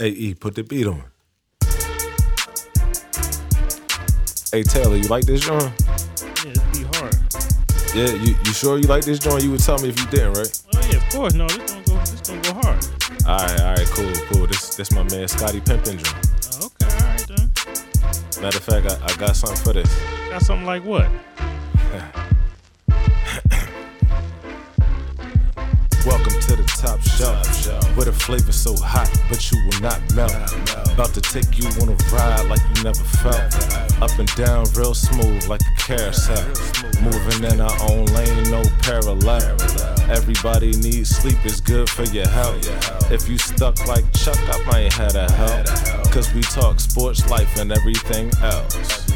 Hey, E, put the beat on. Hey, Taylor, you like this joint? Yeah, it'd be hard. Yeah, you, you sure you like this joint? You would tell me if you didn't, right? Oh yeah, of course. No, this gonna go. This gonna go hard. All right, all right, cool, cool. This this my man Scotty Pimpin joint. Oh, okay, all right then. Matter of fact, I, I got something for this. Got something like what? Where the flavor so hot, but you will not melt. About to take you on a ride like you never felt. Up and down, real smooth like a carousel. Moving in our own lane, no parallel. Everybody needs sleep, it's good for your health. If you stuck like Chuck, I might have to help. Cause we talk sports, life, and everything else.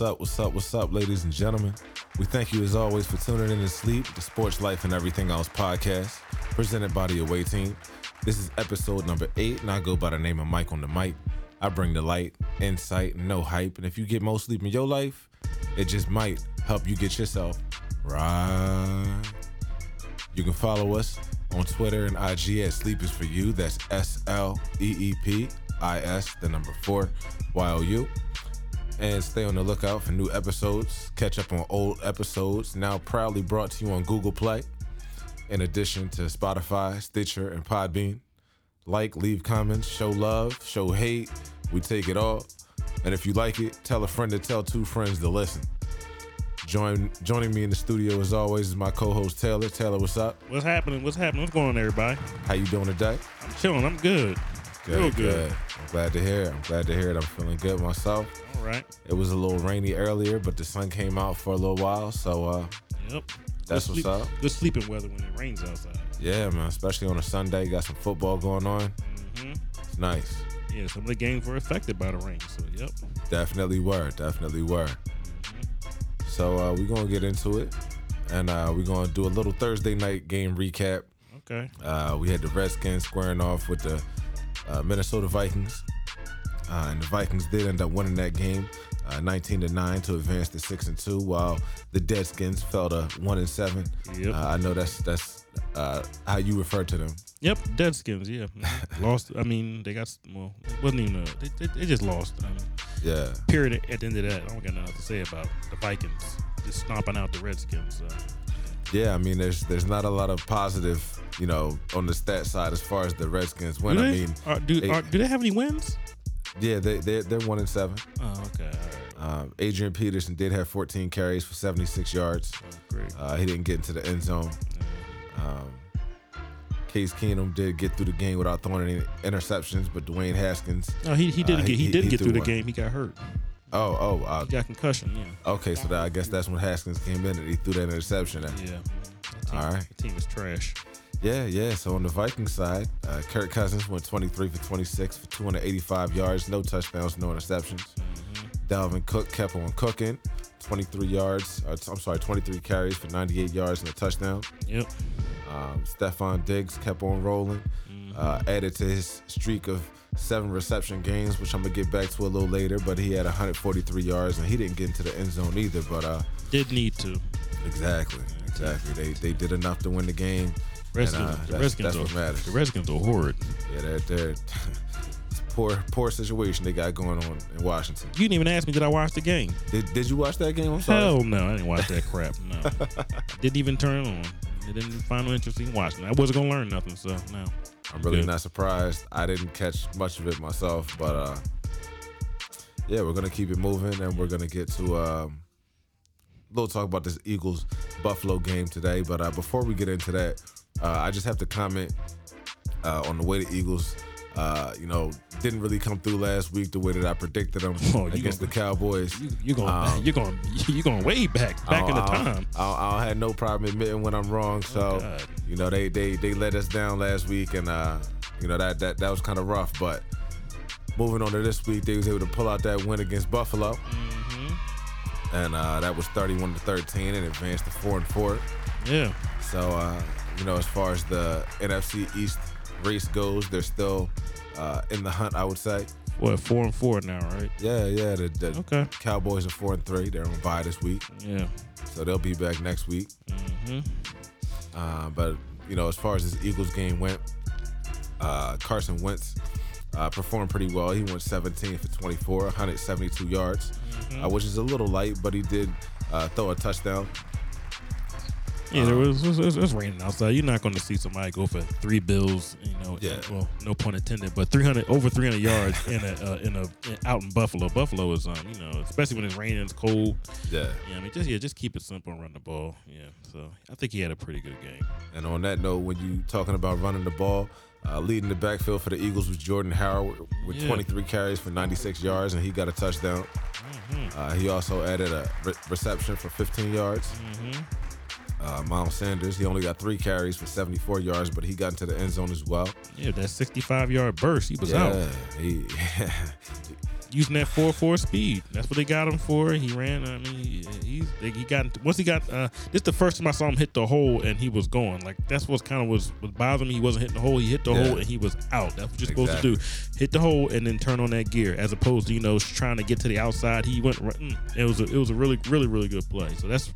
What's up, what's up, what's up, ladies and gentlemen? We thank you as always for tuning in to Sleep, the Sports Life and Everything Else podcast, presented by the Away Team. This is episode number eight, and I go by the name of Mike on the mic. I bring the light, insight, and no hype. And if you get more sleep in your life, it just might help you get yourself right. You can follow us on Twitter and IG at Sleep is for You. That's S L E E P I S, the number four, Y O U and stay on the lookout for new episodes. Catch up on old episodes, now proudly brought to you on Google Play, in addition to Spotify, Stitcher, and Podbean. Like, leave comments, show love, show hate. We take it all. And if you like it, tell a friend to tell two friends to listen. Join, joining me in the studio as always is my co-host Taylor. Taylor, what's up? What's happening? What's happening? What's going on, everybody? How you doing today? I'm chilling. I'm good. Real good. I'm glad to hear it. I'm glad to hear it. I'm feeling good myself. All right. It was a little rainy earlier, but the sun came out for a little while, so uh, Yep. That's good what's sleep- up. Good sleeping weather when it rains outside. yeah, man. Especially on a Sunday, got some football going on. Mm-hmm. It's nice. Yeah, some of the games were affected by the rain. So, yep. Definitely were. Definitely were. So uh, we're gonna get into it, and uh, we're gonna do a little Thursday night game recap. Okay. Uh, we had the Redskins squaring off with the uh, Minnesota Vikings, uh, and the Vikings did end up winning that game, uh, 19 to nine, to advance to six and two, while the Deadskins fell to one and seven. Yep. Uh, I know that's that's uh, how you refer to them. Yep. Deadskins. Yeah. Lost. I mean, they got well. It wasn't even. A, they, they, they just lost. I mean, Yeah, period. At the end of that, I don't got nothing to say about the Vikings just stomping out the Redskins. So. yeah. I mean, there's there's not a lot of positive, you know, on the stat side as far as the Redskins win. do I mean, are, do, they- are, do they have any wins? yeah, they they they're one and seven. Oh, okay. Um, Adrian Peterson did have 14 carries for 76 yards. Oh, great. Uh, he didn't get into the end zone. Um, Case Keenum did get through the game without throwing any interceptions, but Dwayne Haskins. No, he, he didn't Uh, get he, he- didn't he get through the one. game. He got hurt. Oh, oh, uh, He got concussion. Yeah. okay. So that, I guess that's when Haskins came in and he threw that interception. At. Yeah. Team, All right. The team is trash. Yeah, yeah. So on the Vikings side, uh, Kirk Cousins went 23 for 26 for 285 yards, no touchdowns, no interceptions. Dalvin Cook kept on cooking, 23 yards. Uh, I'm sorry, 23 carries for 98 yards and a touchdown. Yep. Um, Stefon Diggs kept on rolling, uh, added to his streak of seven reception games, which I'm gonna get back to a little later. But he had 143 yards, and he didn't get into the end zone either. But uh, Did need to. exactly, exactly, they they did enough to win the game. Redskins, uh, the that's- Redskins that's are, what matters. The Redskins are horrid. Yeah, they're, they're it's a poor poor situation they got going on in Washington. You didn't even ask me did I watch the game. Did Did you watch that game? I'm sorry. Hell no, I didn't watch that crap. No, didn't even turn on. I didn't find no interest in watching. I wasn't gonna learn nothing. So no. I'm really Good. not surprised. I didn't catch much of it myself, but uh, yeah, we're gonna keep it moving, and we're gonna get to um, a little talk about this Eagles Buffalo game today. But uh, before we get into that, uh, I just have to comment uh, on the way the Eagles, uh, you know, didn't really come through last week the way that I predicted them Oh, against gonna- the Cowboys. You, you're going Um, you're going you're going way back back in the time. I, I have no problem admitting when I'm wrong. So, Oh, you know, they they they let us down last week, and uh, you know that that that was kind of rough. But moving on to this week, they was able to pull out that win against Buffalo, Mm-hmm. and uh, that was 31 to 13, and advanced to four and four. Yeah. So, uh, you know, as far as the NFC East race goes, they're still uh, in the hunt. I would say. What four and four now, right? Yeah, yeah. The, the Okay. Cowboys are four and three. They're on bye this week, Yeah. so they'll be back next week. Mm-hmm. hmm Uh, but you know, as far as this Eagles game went, uh, Carson Wentz uh, performed pretty well. He went 17 for 24, 172 yards, uh, which is a little light, but he did uh, throw a touchdown. Yeah, there was, it was, it was raining outside. You're not going to see somebody go for three bills. You know, Yeah. Well, no pun intended, but 300 over 300 yards in a uh, in a in, out in Buffalo. Buffalo is um, you know, especially when it's raining, it's cold. Yeah. Yeah, I mean, just yeah, just keep it simple and run the ball. Yeah, so I think he had a pretty good game. And on that note, when you talking about running the ball, uh, leading the backfield for the Eagles was Jordan Howard with Yeah. 23 carries for 96 yards, and he got a touchdown. Uh, he also added a re- reception for 15 yards. Mm-hmm. Uh, Miles Sanders, he only got three carries for 74 yards, but he got into the end zone as well. Yeah, that 65 yard burst, he was out he, using that four four speed. That's what they got him for. He ran. I mean, he, he's he got once he got. Uh, this the first time I saw him hit the hole and he was going. Like that's what kind of was was bothering me. He wasn't hitting the hole. He hit the Yeah. hole and he was out. That's what you're supposed to do. Hit the hole and then turn on that gear, as opposed to you know trying to get to the outside. He went. mm, It was a, it was a really really really good play. So that's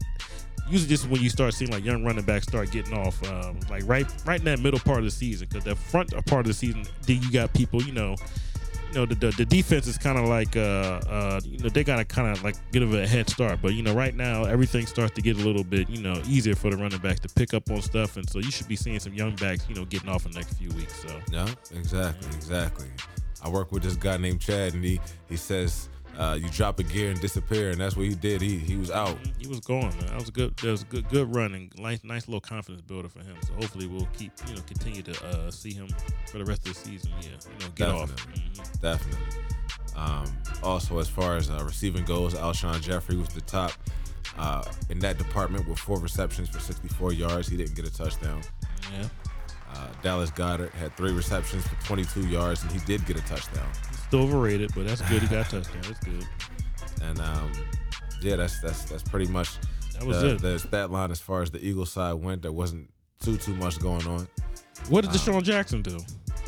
usually just when you start seeing like young running backs start getting off, um, like right right in that middle part of the season, because the front part of the season, then you got people, you know, you know the the, the defense is kind of like uh uh you know they got to kind of like get a head start, but you know right now everything starts to get a little bit you know easier for the running backs to pick up on stuff, and so you should be seeing some young backs you know getting off in the next few weeks. So No, exactly, exactly. I work with this guy named Chad, and he he says uh, you drop a gear and disappear, and that's what he did. He he was out. Mhm, he was going. Man. That was a good. That was a good good run and nice nice little confidence builder for him. So hopefully we'll keep you know continue to uh, see him for the rest of the season. Yeah, you know get off. Definitely. Mhm. Definitely. Um, also, as far as uh, receiving goes, Alshon Jeffery was the top uh, in that department with four receptions for 64 yards. He didn't get a touchdown. Yeah. Uh, Dallas Goedert had three receptions for 22 yards, and he did get a touchdown. Still overrated, but that's good. He got a touchdown. That's good. And um, yeah, that's that's that's pretty much That was the, it. the stat line as far as the Eagles side went. There wasn't too too much going on. What did DeSean Jackson do?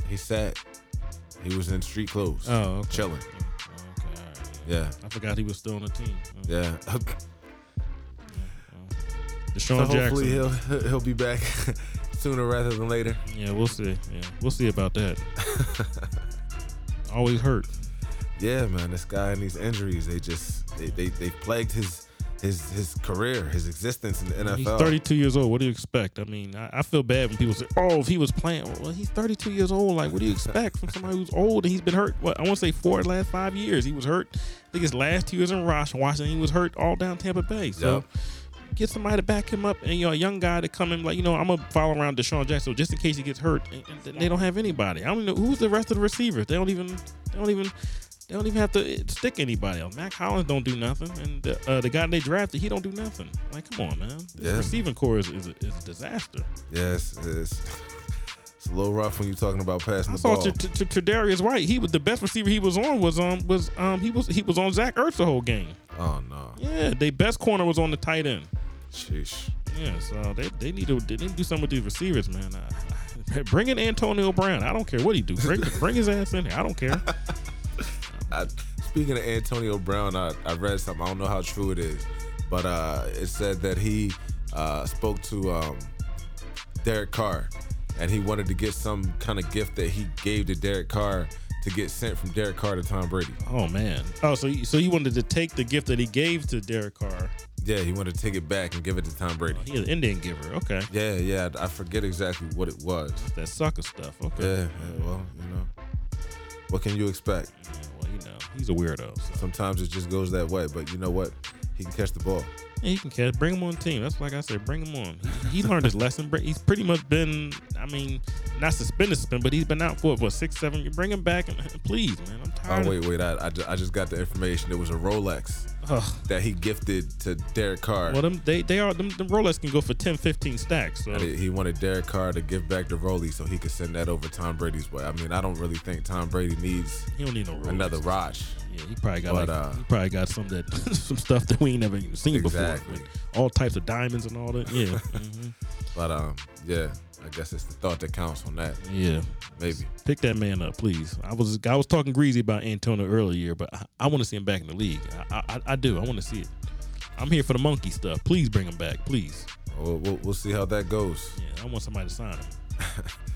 He sat. He was in street clothes, Oh, okay. chilling. Oh, okay, all right. Yeah, I forgot he was still on the team. Oh, yeah. DeSean so hopefully he'll he'll be back sooner rather than later. Yeah, we'll see. Yeah, we'll see about that. Always hurt. Yeah, man, this guy and these injuries, they just they they, they plagued his his his career, his existence in the NFL. He's 32 years old. What do you expect? I mean, I, I feel bad when people say, "Oh, if he was playing." Well, he's 32 years old. Like, what do you expect from somebody who's old and he's been hurt? What I want to say, four the last five years he was hurt. I think his last two years in Washington, he was hurt all down Tampa Bay. So. Yep. Get somebody to back him up, and you know, a young guy to come in, like you know, I'm gonna follow around DeSean Jackson just in case he gets hurt, and, and they don't have anybody. I don't know who's the rest of the receivers. They don't even, they don't even, they don't even have to stick anybody else. Mack Hollins don't do nothing, and the, uh, the guy they drafted, he don't do nothing. Like, come on, man. This Yeah. receiving core is, is, a, is a disaster. Yes, it's, it's a little rough when you're talking about passing I the ball. to, to, to Darius White. He was the best receiver he was on was um was um he was he was on Zach Ertz the whole game. oh no, Yeah, their best corner was on the tight end. Sheesh. Yeah, so they, they need to they need to do something with these receivers, man. Uh, bring in Antonio Brown. I don't care what he do. Bring, bring his ass in here. I don't care. I, speaking of Antonio Brown, I, I read something. I don't know how true it is, but uh, it said that he uh, spoke to um, Derek Carr, and he wanted to get some kind of gift that he gave to Derek Carr to get sent from Derek Carr to Tom Brady. Oh man. Oh, so you- so you wanted to take the gift that he gave to Derek Carr. Yeah, he wanted to take it back and give it to Tom Brady. Oh, he an Indian giver. Okay, Yeah, yeah, I forget exactly what it was. that sucker stuff. Okay. Yeah, yeah, well, you know, what can you expect? Yeah, well, you know, he's a weirdo. So. Sometimes it just goes that way, but you know what? He can catch the ball. Yeah, he can catch. Bring him on the team. That's like I said. Bring him on. He, he learned his lesson. He's pretty much been. I mean, not suspended, suspended, but he's been out for what six, seven. You Bring him back, and please, man. I'm oh, tired. Oh wait, wait! I, I just got the information. It was a Rolex Ugh. that he gifted to Derek Carr. Well, them they they are them, them Rolex can go for 10, 15 stacks. So he wanted Derek Carr to give back the Rollie so he could send that over Tom Brady's way. I mean, I don't really think Tom Brady needs he don't need no Rolex. another Raj. Yeah, he probably got But, like, uh, he probably got some that some stuff that we ain't never even seen Exactly. before. With all types of diamonds and all that. Yeah. mhm. But um, yeah, I guess it's the thought that counts on that. Yeah. Maybe. Pick that man up, please. I was I was talking greasy about Antonio earlier, but I, I want to see him back in the league. I, I I do. I want to see it. I'm here for the monkey stuff. Please bring him back, please. We'll, we'll, we'll see how that goes. Yeah, I want somebody to sign him.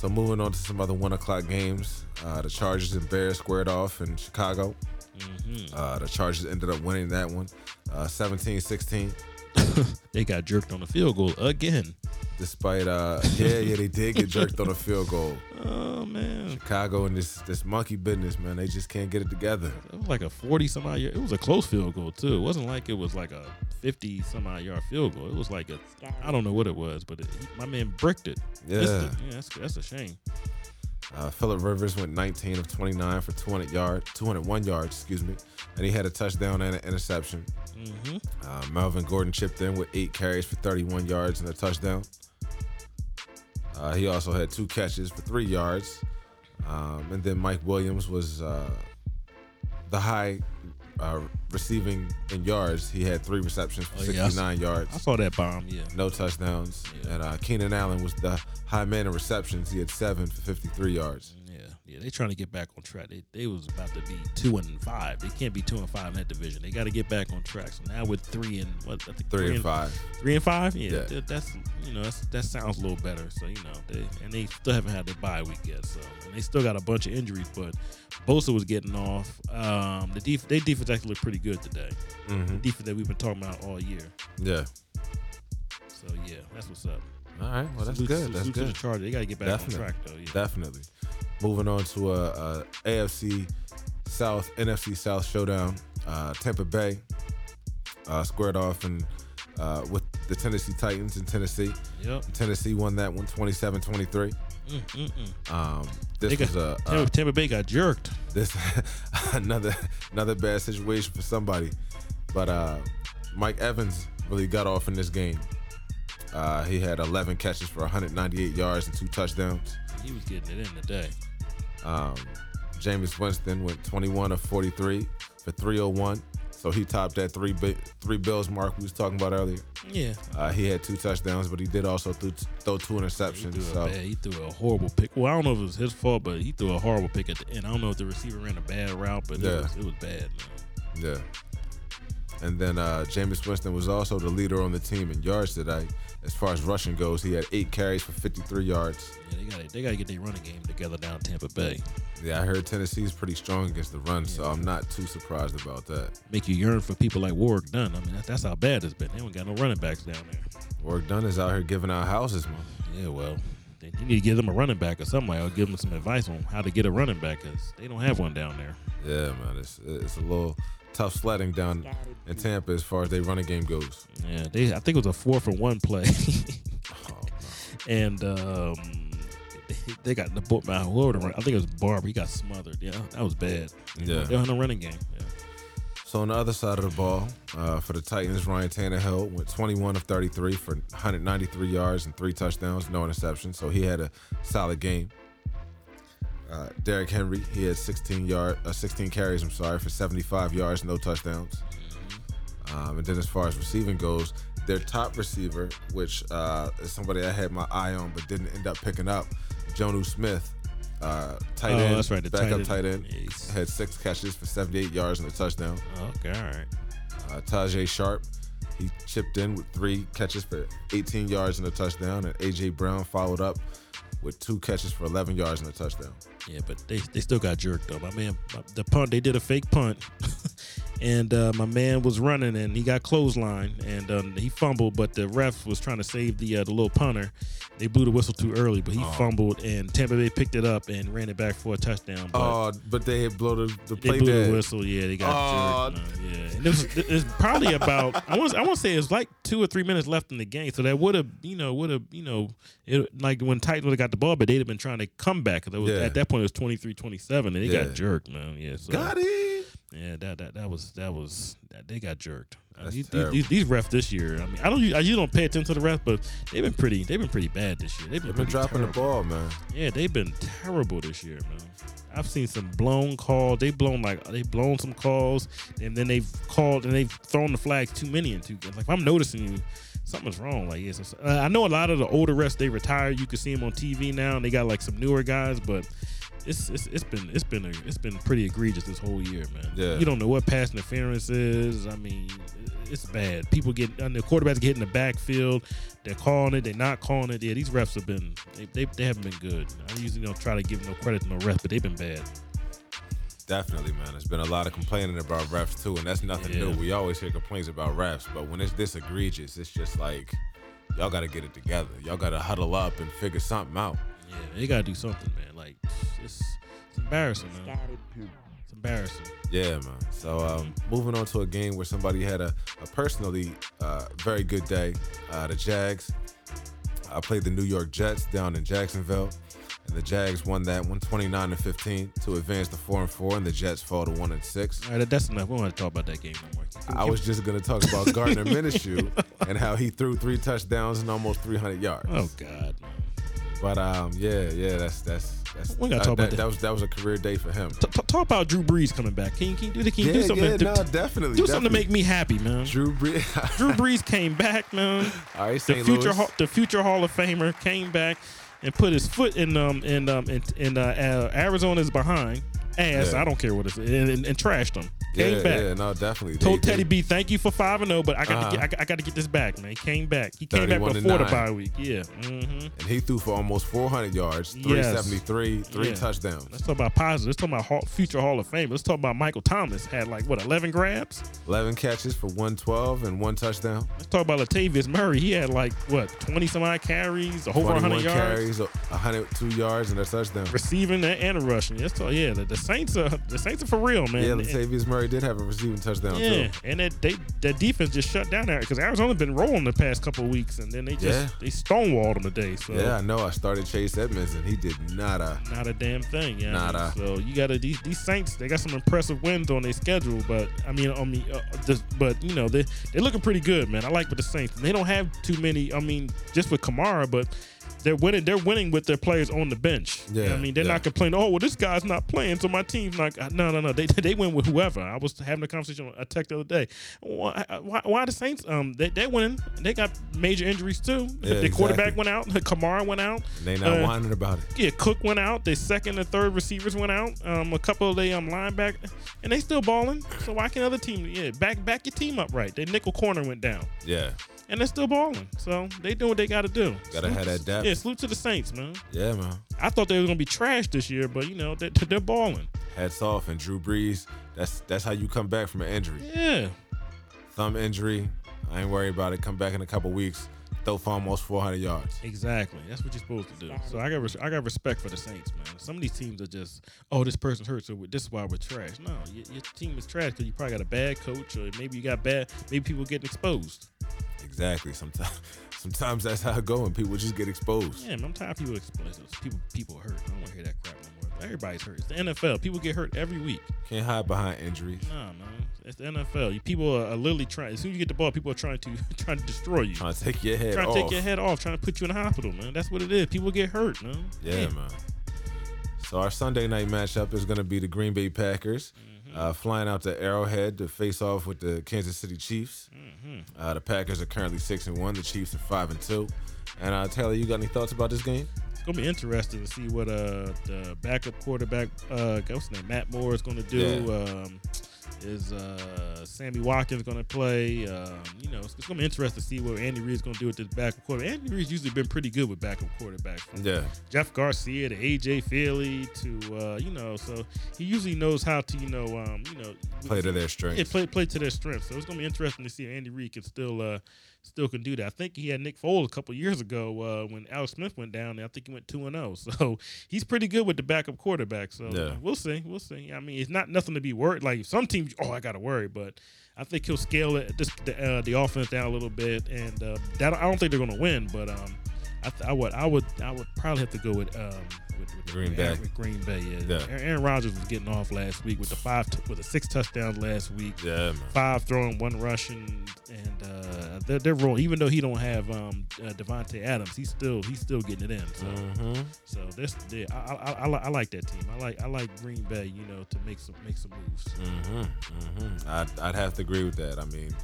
So moving on to some other one o'clock games, uh, the Chargers and Bears squared off in Chicago. Mm-hmm. Uh, the Chargers ended up winning that one, uh, 17-16. They got jerked on the field goal again. Despite, uh, yeah, yeah, they did get jerked on a field goal. Oh man, Chicago and this this monkey business, man, they just can't get it together. it was like a forty some odd yard. It was a close field goal too. It wasn't like it was like a fifty some odd yard field goal. It was like a I don't know what it was, but it, my man bricked it. Yeah. it. yeah, that's that's a shame. Uh, Philip Rivers went 19 of 29 for 200 yards, 201 yards, excuse me, and he had a touchdown and an interception. hmm Uh, Melvin Gordon chipped in with eight carries for 31 yards and a touchdown. Uh, he also had two catches for three yards. Um, and then Mike Williams was uh, the high uh, receiving in yards. He had three receptions for Oh, yeah, I 69 I yards, I saw that bomb. Yeah. no touchdowns. Yeah. And uh, Keenan Allen was the high man in receptions. He had seven for 53 yards. Yeah, they trying to get back on track. They they was about to be two and five. They can't be two and five in that division. They got to get back on track. So now with three and what? I think Three and five. Three and five. Yeah, Yeah. that- that's you know that's, that sounds a little better. So you know they and they still haven't had their bye week yet. So and they still got a bunch of injuries. But Bosa was getting off. Um, the def- they defense actually looked pretty good today. hmm Defense that we've been talking about all year. Yeah. So yeah, that's what's up. All right. Well, that's Salute- good. That's salute good. the Chargers. They got to get back Definitely. on track though. Yeah. Definitely. Moving on to a, a AFC South, NFC South showdown. Uh, Tampa Bay uh, squared off and uh, with the Tennessee Titans in Tennessee. Yep. Tennessee won that one 27-23. Mm, mm, mm. Um, this was a, Tampa, Tampa Bay got jerked. this another another bad situation for somebody. But uh, Mike Evans really got off in this game. Uh, he had 11 catches for 198 yards and two touchdowns. He was getting it in today. Um, Jameis Winston went 21 of 43 for 301. So he topped that three bi- three bills mark we was talking about earlier. Yeah. Uh, he had two touchdowns, but he did also th- throw two He interceptions. threw, So bad, he threw a horrible pick. Well, I don't know if it was his fault, but he threw a horrible pick at the end. I don't know if the receiver ran a bad route, but Yeah. it, was, it was bad. Man. yeah. And then uh, Jameis Winston was also the leader on the team in yards today. As far as rushing goes, he had eight carries for 53 yards. Yeah, they got they got to get their running game together down Tampa Bay. Yeah, I heard Tennessee's pretty strong against the run, so I'm not too surprised about that. Make you yearn for people like Warrick Dunn. I mean, that, that's how bad it's been. They don't got no running backs down there. Warrick Dunn is out here giving out houses, man. Yeah, well, they, you need to give them a running back or something, or give them some advice on how to get a running back because they don't have one down there. Yeah, man, it's it's a little tough sledding down in Tampa as far as they running game goes. Yeah, they. I think it was a four for one play, Oh, and um, they, got the book by whoever. the run- I think it was Barber. He got smothered. Yeah, that was bad. Yeah. they don't have running game. Yeah. So on the other side of the ball, uh, for the Titans, Ryan Tannehill went 21 of 33 for 193 yards and three touchdowns, no interceptions. So he had a solid game. Uh, Derrick Henry, he had 16 yard, uh, 16 carries. I'm sorry for 75 yards, no touchdowns. Um, and then as far as receiving goes, their top receiver, which uh, is somebody I had my eye on but didn't end up picking up, Jonnu Smith, uh, tight Oh, end, that's right, the backup tight tight end. end, had six catches for 78 yards and a touchdown. Okay, all right. Uh, Tajae Sharpe, he chipped in with three catches for 18 yards and a touchdown, and AJ Brown followed up with two catches for 11 yards and a touchdown. Yeah, but they, they still got jerked though. My man, the punt they did a fake punt, and uh, my man was running and he got clothesline and um, he fumbled, but the ref was trying to save the uh, the little punter. They blew the whistle too early, but he Oh. fumbled and Tampa Bay picked it up and ran it back for a touchdown. But Oh, but they had blow the, the play they blew dead. the whistle. Yeah, they got jerked. man. Yeah, and this was it's probably about I want I want to say it's like two or three minutes left in the game, so that would have you know would have you know it like when Titans would have got the ball, but they'd have been trying to come back. it was, Yeah. At that point, it was 23-27, and they Yeah. got jerked, man. Yeah, so, Got it. Yeah, that that that was that was that, they got jerked. Uh, these, these, these refs this year, I mean, I don't I usually don't pay attention to the refs, but they've been pretty they've been pretty bad this year. They've been, They've been dropping the ball, man. Yeah, they've been terrible this year, man. I've seen some blown calls. They blown like they blown some calls, and then they've called and they've thrown the flags too many in two games. Like I'm noticing you, something's wrong. Like yes, uh, I know a lot of the older refs they retired. You can see them on TV now, and they got like some newer guys, but it's it's it's been it's been a, it's been pretty egregious this whole year, man. Yeah. You don't know what pass interference is. I mean, it's bad. People get and the quarterbacks get in the backfield. They're calling it. They're not calling it. Yeah, these refs have been they they, they haven't been good. I usually don't try to give no credit to no refs, but they've been bad. Definitely, man. There's been a lot of complaining about refs too, and that's nothing Yeah. new. We always hear complaints about refs, but when it's this egregious, it's just like y'all got to get it together. Y'all got to huddle up and figure something out. Yeah, they gotta do something, man. Like it's, it's embarrassing, man. It's embarrassing. Yeah, man. So um, moving on to a game where somebody had a, a personally uh, very good day. Uh, the Jags. I played the New York Jets down in Jacksonville, and the Jags won that one 29 to 15 to advance to four and four, and the Jets fall to one and six. All right, that's enough. We don't want to talk about that game no more. I was just gonna talk about Gardner Minshew and how he threw three touchdowns and almost 300 yards. Oh God, man. But um, yeah, yeah, that's that's that's We gotta uh, talk about that, that. that was that was a career day for him. T- t- talk about Drew Brees coming back. Can you, can you do the, can you yeah, do something? yeah, to, no, definitely. do something to make me happy, man. Drew Brees. Drew Brees came back, man. All right, The St. future, Louis. Hall, the future Hall of Famer came back and put his foot in um in um in, in uh, uh, Arizona's behind ass. Yeah. I don't care what it's and, and, and trashed him. Came yeah, back. yeah, no, definitely. Told They- Teddy they- B, thank you for five and zero, but I got Uh-huh. to get, I, I got to get this back, man. He came back. He came back 31 to before the 9. bye week. Yeah. Mm-hmm. and he threw for almost 400 yards, Yes. 373, three Yeah. touchdowns, Let's talk about positive. Let's talk about future Hall of Fame. Let's talk about Michael Thomas had like what eleven grabs. 11 catches for 112 and one touchdown, Let's talk about Latavius Murray. He had like what twenty some odd carries, over 21 hundred yards. carries, 102 yards, and a touchdown. receiving and, and rushing. Let's talk, yeah, the, the Saints are the Saints are for real, man. Yeah, And- Latavius Murray did have a receiving touchdown yeah, too. and that they that defense just shut down there because Arizona's been rolling the past couple weeks, and then they just Yeah. they stonewalled them today. So Yeah, I know. I started Chase Edmonds, and he did not. Uh, not a damn thing. Yeah, mean, Nada. so you got to these these Saints. They got some impressive wins on their schedule, but I mean, I mean, uh, just, but you know they they're looking pretty good, man. I like with the Saints. They don't have too many. I mean, just with Kamara, but. They're winning. They're winning with their players on the bench. Yeah, I mean, they're yeah. not complaining. Oh, well, this guy's not playing, so my team's not. No, no, no. They they win with whoever. I was having a conversation on a text the other day. Why, why, why the Saints? Um, they they winning. They got major injuries too. Yeah, the quarterback exactly. went out. Kamara went out. and they not Uh, whining about it. Yeah, Cook went out. Their second and third receivers went out. Um, a couple of the um linebackers, and they still balling. So why can other teams? Yeah, back back your team up right. Their nickel corner went down, Yeah, and they're still balling. So they doing what they got to do. Gotta have that depth. Yeah, salute to the Saints, man. yeah, man. I thought they were gonna be trash this year, but you know they, they're balling. Hats off, and Drew Brees. That's that's how you come back from an injury. Yeah, Thumb injury. I ain't worried about it. Come back in a couple weeks. Throw for almost 400 yards. exactly. That's what you're supposed to do. So I got res- I got respect for the Saints, man. Some of these teams are just, oh, this person's hurt, so this is why we're trash. No, your, your team is trash because you probably got a bad coach, or maybe you got bad. Maybe people getting exposed. Exactly. Sometimes, sometimes that's how it go, and people just get exposed. Yeah, man, I'm tired of people exposed. People people hurt. I don't want to hear that crap no more. Everybody's hurt. It's the NFL. People get hurt every week. Can't hide behind injuries. Nah, man. It's the NFL. People are, are literally trying. As soon as you get the ball, people are trying to trying to destroy you. Trying to take your head off. trying off. to take your head off, trying to put you in the hospital, man. That's what it is. People get hurt, man. Yeah, man. So our Sunday night matchup is going to be the Green Bay Packers Mm-hmm. uh, flying out to Arrowhead to face off with the Kansas City Chiefs. Mm-hmm. Uh, the Packers are currently six and one. The Chiefs are five and two. And uh, Taylor, you got any thoughts about this game? It's gonna be interesting to see what uh the backup quarterback uh what's his name Matt Moore is gonna do. Um, is uh Sammy Watkins gonna play? Um, you know, it's, it's gonna be interesting to see what Andy Reid's gonna do with this backup quarterback. Andy Reid's usually been pretty good with backup quarterbacks. Yeah, Jeff Garcia to AJ Feeley to uh, you know, so he usually knows how to you know um you know play to their strengths. yeah, play play to their strengths. So it's gonna be interesting to see if Andy Reid can still uh still can do that. I think he had Nick Foles a couple years ago uh, when Alex Smith went down. And I think he went two and zero. So he's pretty good with the backup quarterback. So Yeah. we'll see, we'll see. I mean, it's not nothing to be worried. Like some teams, oh, I got to worry, but. I think he'll scale it, this, the, uh, the offense down a little bit, and uh, that I don't think they're going to win, but um, I, th- I would, I would, I would probably have to go with um, with, with Green Bay. With Green Bay, yeah. Yeah. Aaron- Aaron Rodgers was getting off last week with the five, t- with the six touchdowns last week Yeah, man. five throwing, one rushing, and uh, they're, they're rolling. Even though he don't have um, uh, Davante Adams, he's still he's still getting it in. So, hmm so this, yeah, I, I, I, I like that team. I like I like Green Bay, you know, to make some make some moves. hmm hmm I'd, I'd have to agree with that. I mean,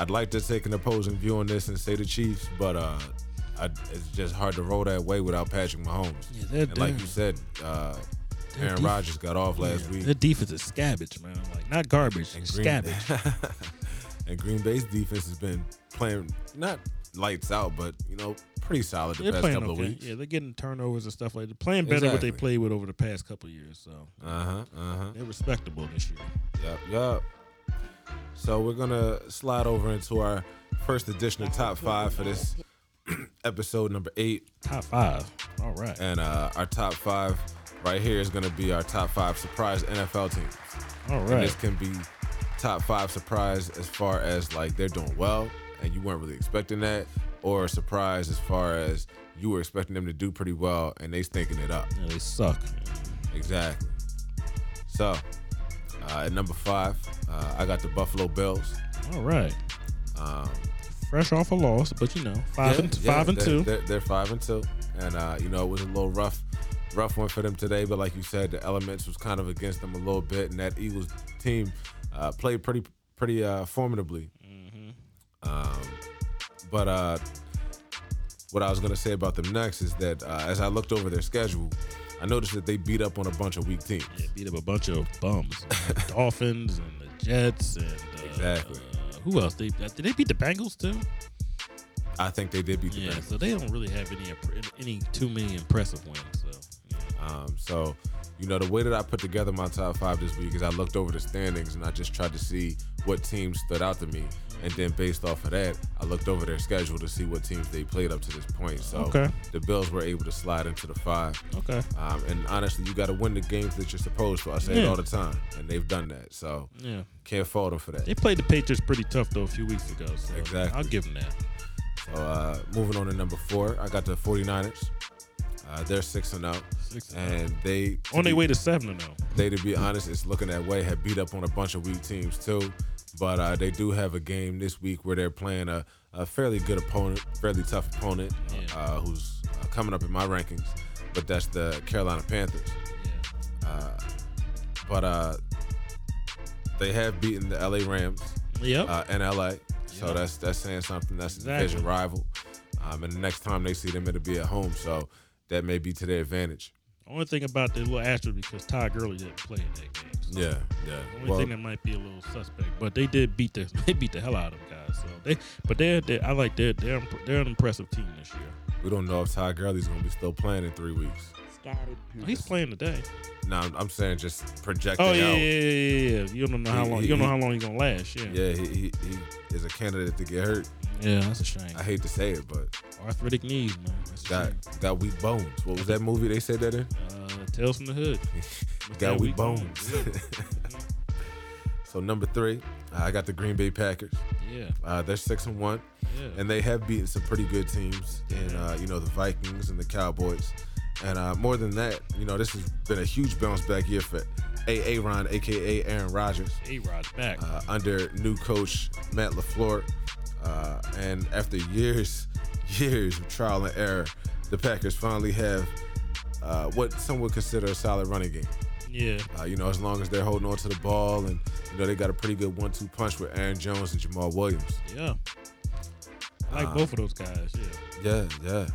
I'd like to take an opposing view on this and say the Chiefs, but uh, I, it's just hard to roll that way without Patrick Mahomes. Yeah, And like you said, uh, Aaron def- Rodgers got off last Yeah, week. Their defense is scabbage, man. Like not garbage, and Green, scabbage. and Green Bay's defense has been playing not lights out, but you know, pretty solid the They're past couple okay. of weeks. Yeah, they're getting turnovers and stuff like that. Playing better than what they played with over the past couple of years. So Uh huh. Uh huh. they're respectable this year. Yep. Yep. So we're gonna slide over into our first edition of top five for this episode number eight, Top five. All right. and uh, our top five right here is gonna be our top five surprise NFL teams. All right. And this can be top five surprise as far as like they're doing well and you weren't really expecting that, or a surprise as far as you were expecting them to do pretty well and they stinking it up. Yeah, they suck. Exactly. So, uh, at number five, uh, I got the Buffalo Bills. All right. Um, Fresh off a loss, but you know, five yeah, and yeah, five and they're, two. They're, they're five and two, and uh, you know it was a little rough, rough one for them today. But like you said, the elements was kind of against them a little bit, and that Eagles team uh, played pretty, pretty uh, formidably. Mm-hmm. Um, but uh, what I was gonna say about them next is that uh, as I looked over their schedule, I noticed that they beat up on a bunch of weak teams. Yeah, beat up a bunch of bums. Dolphins and the Jets and uh, Exactly. Uh, who else? They did they beat the Bengals too? I think they did beat the Yeah, Bengals. so they don't really have any any too many impressive wins. So yeah. Um, so, you know, the way that I put together my top five this week is I looked over the standings and I just tried to see what teams stood out to me. And then based off of that, I looked over their schedule to see what teams they played up to this point. So Okay. the Bills were able to slide into the five. okay, Um, and honestly, you got to win the games that you're supposed to. I say it all the time. And they've done that. So yeah, can't fault them for that. they played the Patriots pretty tough though a few weeks ago. So Exactly. I'll give them that. So uh, moving on to number four, I got the 49ers. Uh, they're 6 and 0. Six and And they. On their way to seven and oh. they to be honest it's looking that way have beat up on a bunch of weak teams too but uh, they do have a game this week where they're playing a, a fairly good opponent fairly tough opponent Yeah. uh, who's uh, coming up in my rankings but that's the carolina panthers Yeah. uh, but uh, they have beaten the la rams Yep. uh, in la so that's that's saying something that's a Exactly. division rival um, and the next time they see them it'll be at home so that may be to their advantage Only thing about the little asterisk because Todd Gurley didn't play in that game. Yeah yeah Only well, thing that might be a little suspect, but they did beat the they beat the hell out of them guys. So they, but they're, they I like they're they're they're an impressive team this year. we don't know if Todd Gurley's going to be still playing in three weeks. He's playing today. No, I'm, I'm saying just projecting Oh yeah, out. yeah, yeah, yeah, yeah. You don't know how He- long he- you don't know how long he's gonna last. Yeah, Yeah, he, he, he is a candidate to get hurt. yeah, that's a shame. I hate to say it, but Arthritic knees, man. That's a got shame. got weak bones. What was that movie they said that in? Uh, Tales from the Hood. With got that weak bones. Yeah. so number three, I got the Green Bay Packers. yeah, Uh, they're six and one, yeah. and they have beaten some pretty good teams in uh, you know the Vikings and the Cowboys. And uh, more than that, you know this has been a huge bounce back year for A. Ron, aka Aaron Rodgers. A Rod's back. uh, under new coach Matt LaFleur. Uh, and after years, years of trial and error, the Packers finally have uh, what some would consider a solid running game. yeah, Uh, you know, as long as they're holding on to the ball, and you know they got a pretty good one-two punch with Aaron Jones and Jamaal Williams. yeah. I like Uh, both of those guys. Yeah. Yeah, yeah.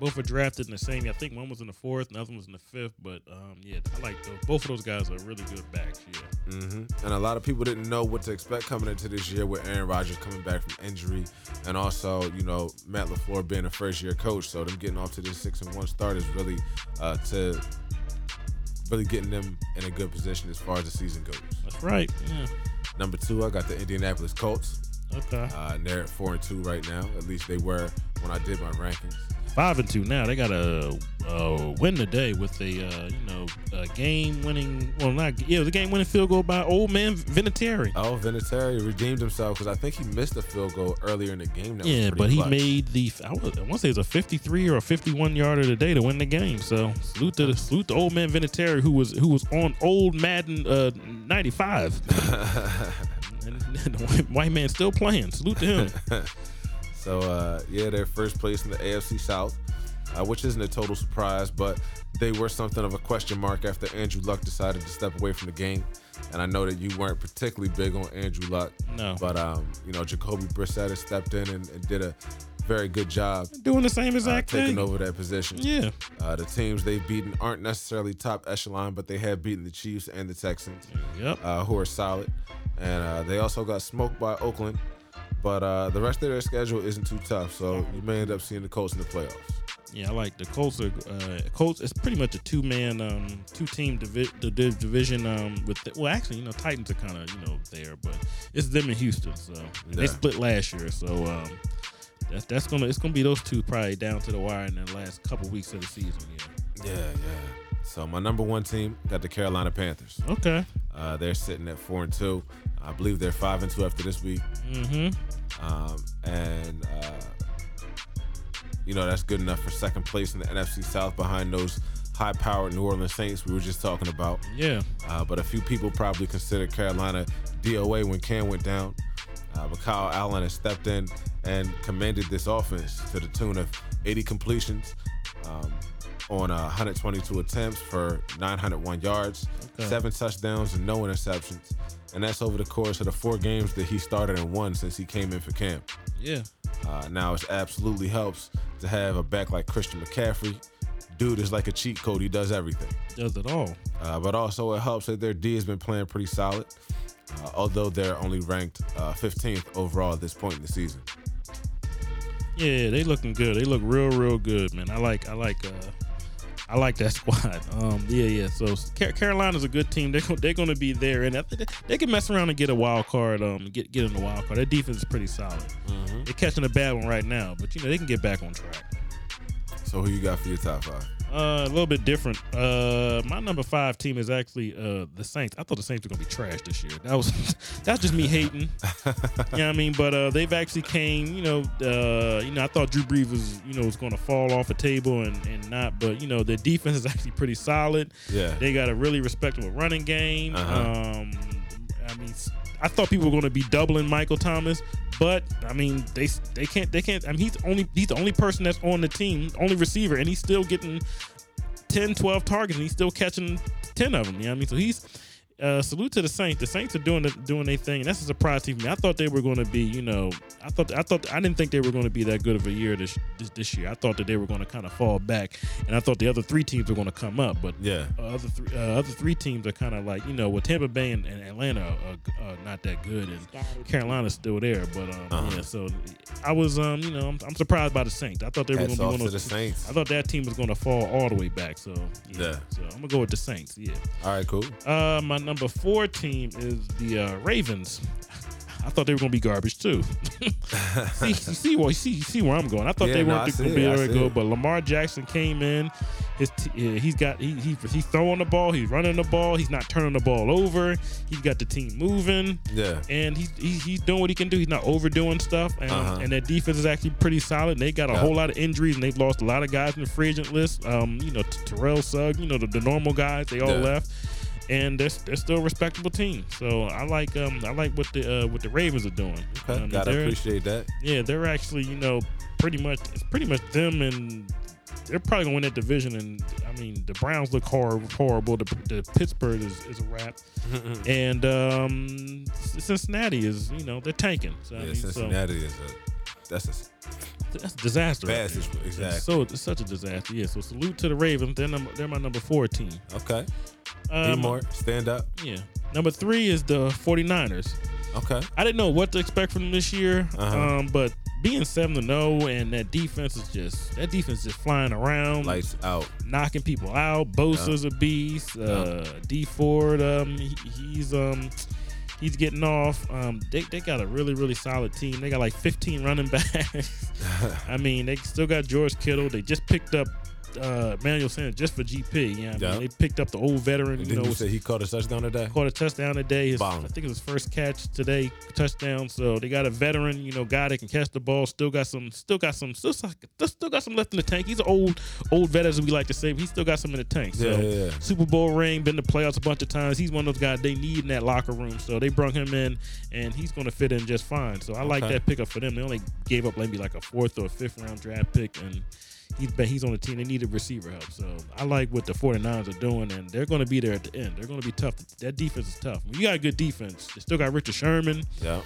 Both were drafted in the same. I think one was in the fourth, and the other one was in the fifth. But um, yeah, I like those. Both of those guys are really good backs. Yeah, hmm And a lot of people didn't know what to expect coming into this year with Aaron Rodgers coming back from injury, and also you know Matt Lafleur being a first-year coach. So them getting off to this six and one start is really uh, to really getting them in a good position as far as the season goes. that's right. Yeah. Number two, I got the Indianapolis Colts. Okay. Uh, and they're at four and two right now. At least they were when I did my rankings. Five and two now. They got a, uh win today with a uh, you know a game winning. Well, not yeah, was a game winning field goal by old man Vinatieri. Oh, Vinatieri redeemed himself because I think he missed a field goal earlier in the game. That Yeah, but he clutch. made the I want to say it was a 53 or a 51 yarder today to win the game. So salute to the salute to old man Vinatieri who was who was on old Madden uh, 95. and, and the white, white man still playing. Salute to him. So uh, yeah, they're first place in the AFC South, uh, which isn't a total surprise, but they were something of a question mark after Andrew Luck decided to step away from the game. And I know that you weren't particularly big on Andrew Luck, No. but um, you know Jacoby Brissett has stepped in and, and did a very good job Doing the same uh, exact taking thing. over that position. Yeah. Uh, the teams they've beaten aren't necessarily top echelon, but they have beaten the Chiefs and the Texans, Yep. uh, who are solid. And uh, they also got smoked by Oakland, but uh, the rest of their schedule isn't too tough. So you may end up seeing the Colts in the playoffs. Yeah, I like the Colts. Are, uh, Colts. It's pretty much a two man, um, two team divi- the div- division. Um, with the, well, actually, you know, Titans are kind of you know there, but it's them in Houston. So and they split last year. So um, that's that's gonna it's gonna be those two probably down to the wire in the last couple weeks of the season. Yeah. Yeah, yeah. So my number one team got the Carolina Panthers. Okay. Uh, they're sitting at four and two. I believe they're five and two after this week. Mm-hmm. Um, and uh, you know that's good enough for second place in the NFC South behind those high-powered New Orleans Saints we were just talking about. Yeah. Uh, but a few people probably considered Carolina DOA when Cam went down. Uh, but Kyle Allen has stepped in and commanded this offense to the tune of 80 completions um, on uh, 122 attempts for 901 yards, Okay. seven touchdowns, and no interceptions. And that's over the course of the four games that he started and won since he came in for camp. Yeah. Uh, now, it absolutely helps to have a back like Christian McCaffrey. Dude is like a cheat code, he does everything. Does it all. Uh, but also it helps that their D has been playing pretty solid, uh, although they're only ranked uh, 15th overall at this point in the season. Yeah, they looking good. They look real, real good, man. I like, I like, uh, I like that squad. Um, yeah, yeah. So Car- Carolina's a good team. They're they're going to be there, and they, they can mess around and get a wild card. Um, get get in the wild card. Their defense is pretty solid. Mm-hmm. They're catching a bad one right now, but you know they can get back on track. So who you got for your top five? Uh, a little bit different. Uh, my number five team is actually uh the Saints. I thought the Saints were gonna be trash this year. That was that's just me hating. you know what I mean? But uh, they've actually came. You know, uh, you know, I thought Drew Brees was you know was gonna fall off a table and and not, but you know their defense is actually pretty solid. Yeah. They got a really respectable running game. Uh-huh. Um, I mean, I thought people were going to be doubling Michael Thomas, but I mean, they they can't they can't. I mean, he's only he's the only person that's on the team, only receiver, and he's still getting 10, 12 targets, and he's still catching ten of them. You know what I mean? So he's. Uh, salute to the Saints. The Saints are doing the, doing their thing, and that's a surprise to me. I thought they were going to be, you know, I thought I thought I didn't think they were going to be that good of a year this this, this year. I thought that they were going to kind of fall back, and I thought the other three teams were going to come up. But Yeah. uh, other three uh, other three teams are kind of like you know, with Tampa Bay and, and Atlanta are, are not that good, and Carolina's still there. But um, Uh-huh. yeah, so I was um, you know, I'm, I'm surprised by the Saints. I thought they were going to be one of the those. Saints. I thought that team was going to fall all the way back. So yeah, Yeah. so I'm gonna go with the Saints. Yeah. All right, cool. Uh, my number four team is the uh, Ravens. I thought they were gonna be garbage too. see, you see, well, you see, you see where I'm going. I thought Yeah, they weren't I gonna be very good, but Lamar Jackson came in. His t- yeah, he's got he, he he's throwing the ball, he's running the ball, he's not turning the ball over. He's got the team moving, Yeah. and he's he's, he's doing what he can do. He's not overdoing stuff, and Uh-huh. and their defense is actually pretty solid. They got a Yeah. whole lot of injuries, and they've lost a lot of guys in the free agent list. Um, you know, Terrell Sugg, you know the, the normal guys, they all left and they're, they're still a respectable team. So I like um I like what the uh, what the Ravens are doing. Okay. Um, Gotta appreciate that. Yeah, they're actually you know pretty much it's pretty much them and they're probably gonna win that division. And I mean the Browns look horrible. horrible. The, the Pittsburgh is, is a wrap, and um Cincinnati is you know they're tanking. So, I yeah, mean, so Cincinnati is a that's a that's a disaster. right situation. It's Exactly. So it's such a disaster. Yeah. So salute to the Ravens. They're number, they're my number four team. Okay. Um, more. Stand up. Yeah. Number three is the 49ers. Okay. I didn't know what to expect from them this year, Uh-huh. um, but being seven to zero and that defense is just that defense is just flying around, Lights out. knocking people out. Bosa's a beast. Uh, Dee Ford, um, he, he's um, he's getting off. Um, they, they got a really really solid team. They got like 15 running backs. I mean, they still got George Kittle. They just picked up. Uh, Manuel Sanders just for GP. Yeah, I mean, they picked up the old veteran. And You know, you say he caught a touchdown today. caught a touchdown today. His, I think it was his first catch today, touchdown. So they got a veteran, you know, guy that can catch the ball. Still got some, still got some, still, still got some left in the tank. He's an old, old vet as we like to say. But he still got some in the tank. So Yeah, yeah, yeah. Super Bowl ring, been to playoffs a bunch of times. He's one of those guys they need in that locker room. So they brought him in, and he's going to fit in just fine. So I like that pickup for them. They only gave up maybe like a fourth or a fifth round draft pick, and he's but he's on the team. They needed receiver help. So I like what the 49ers are doing, and they're going to be there at the end. They're going to be tough. That defense is tough. When you got a good defense, they still got Richard Sherman. Yeah.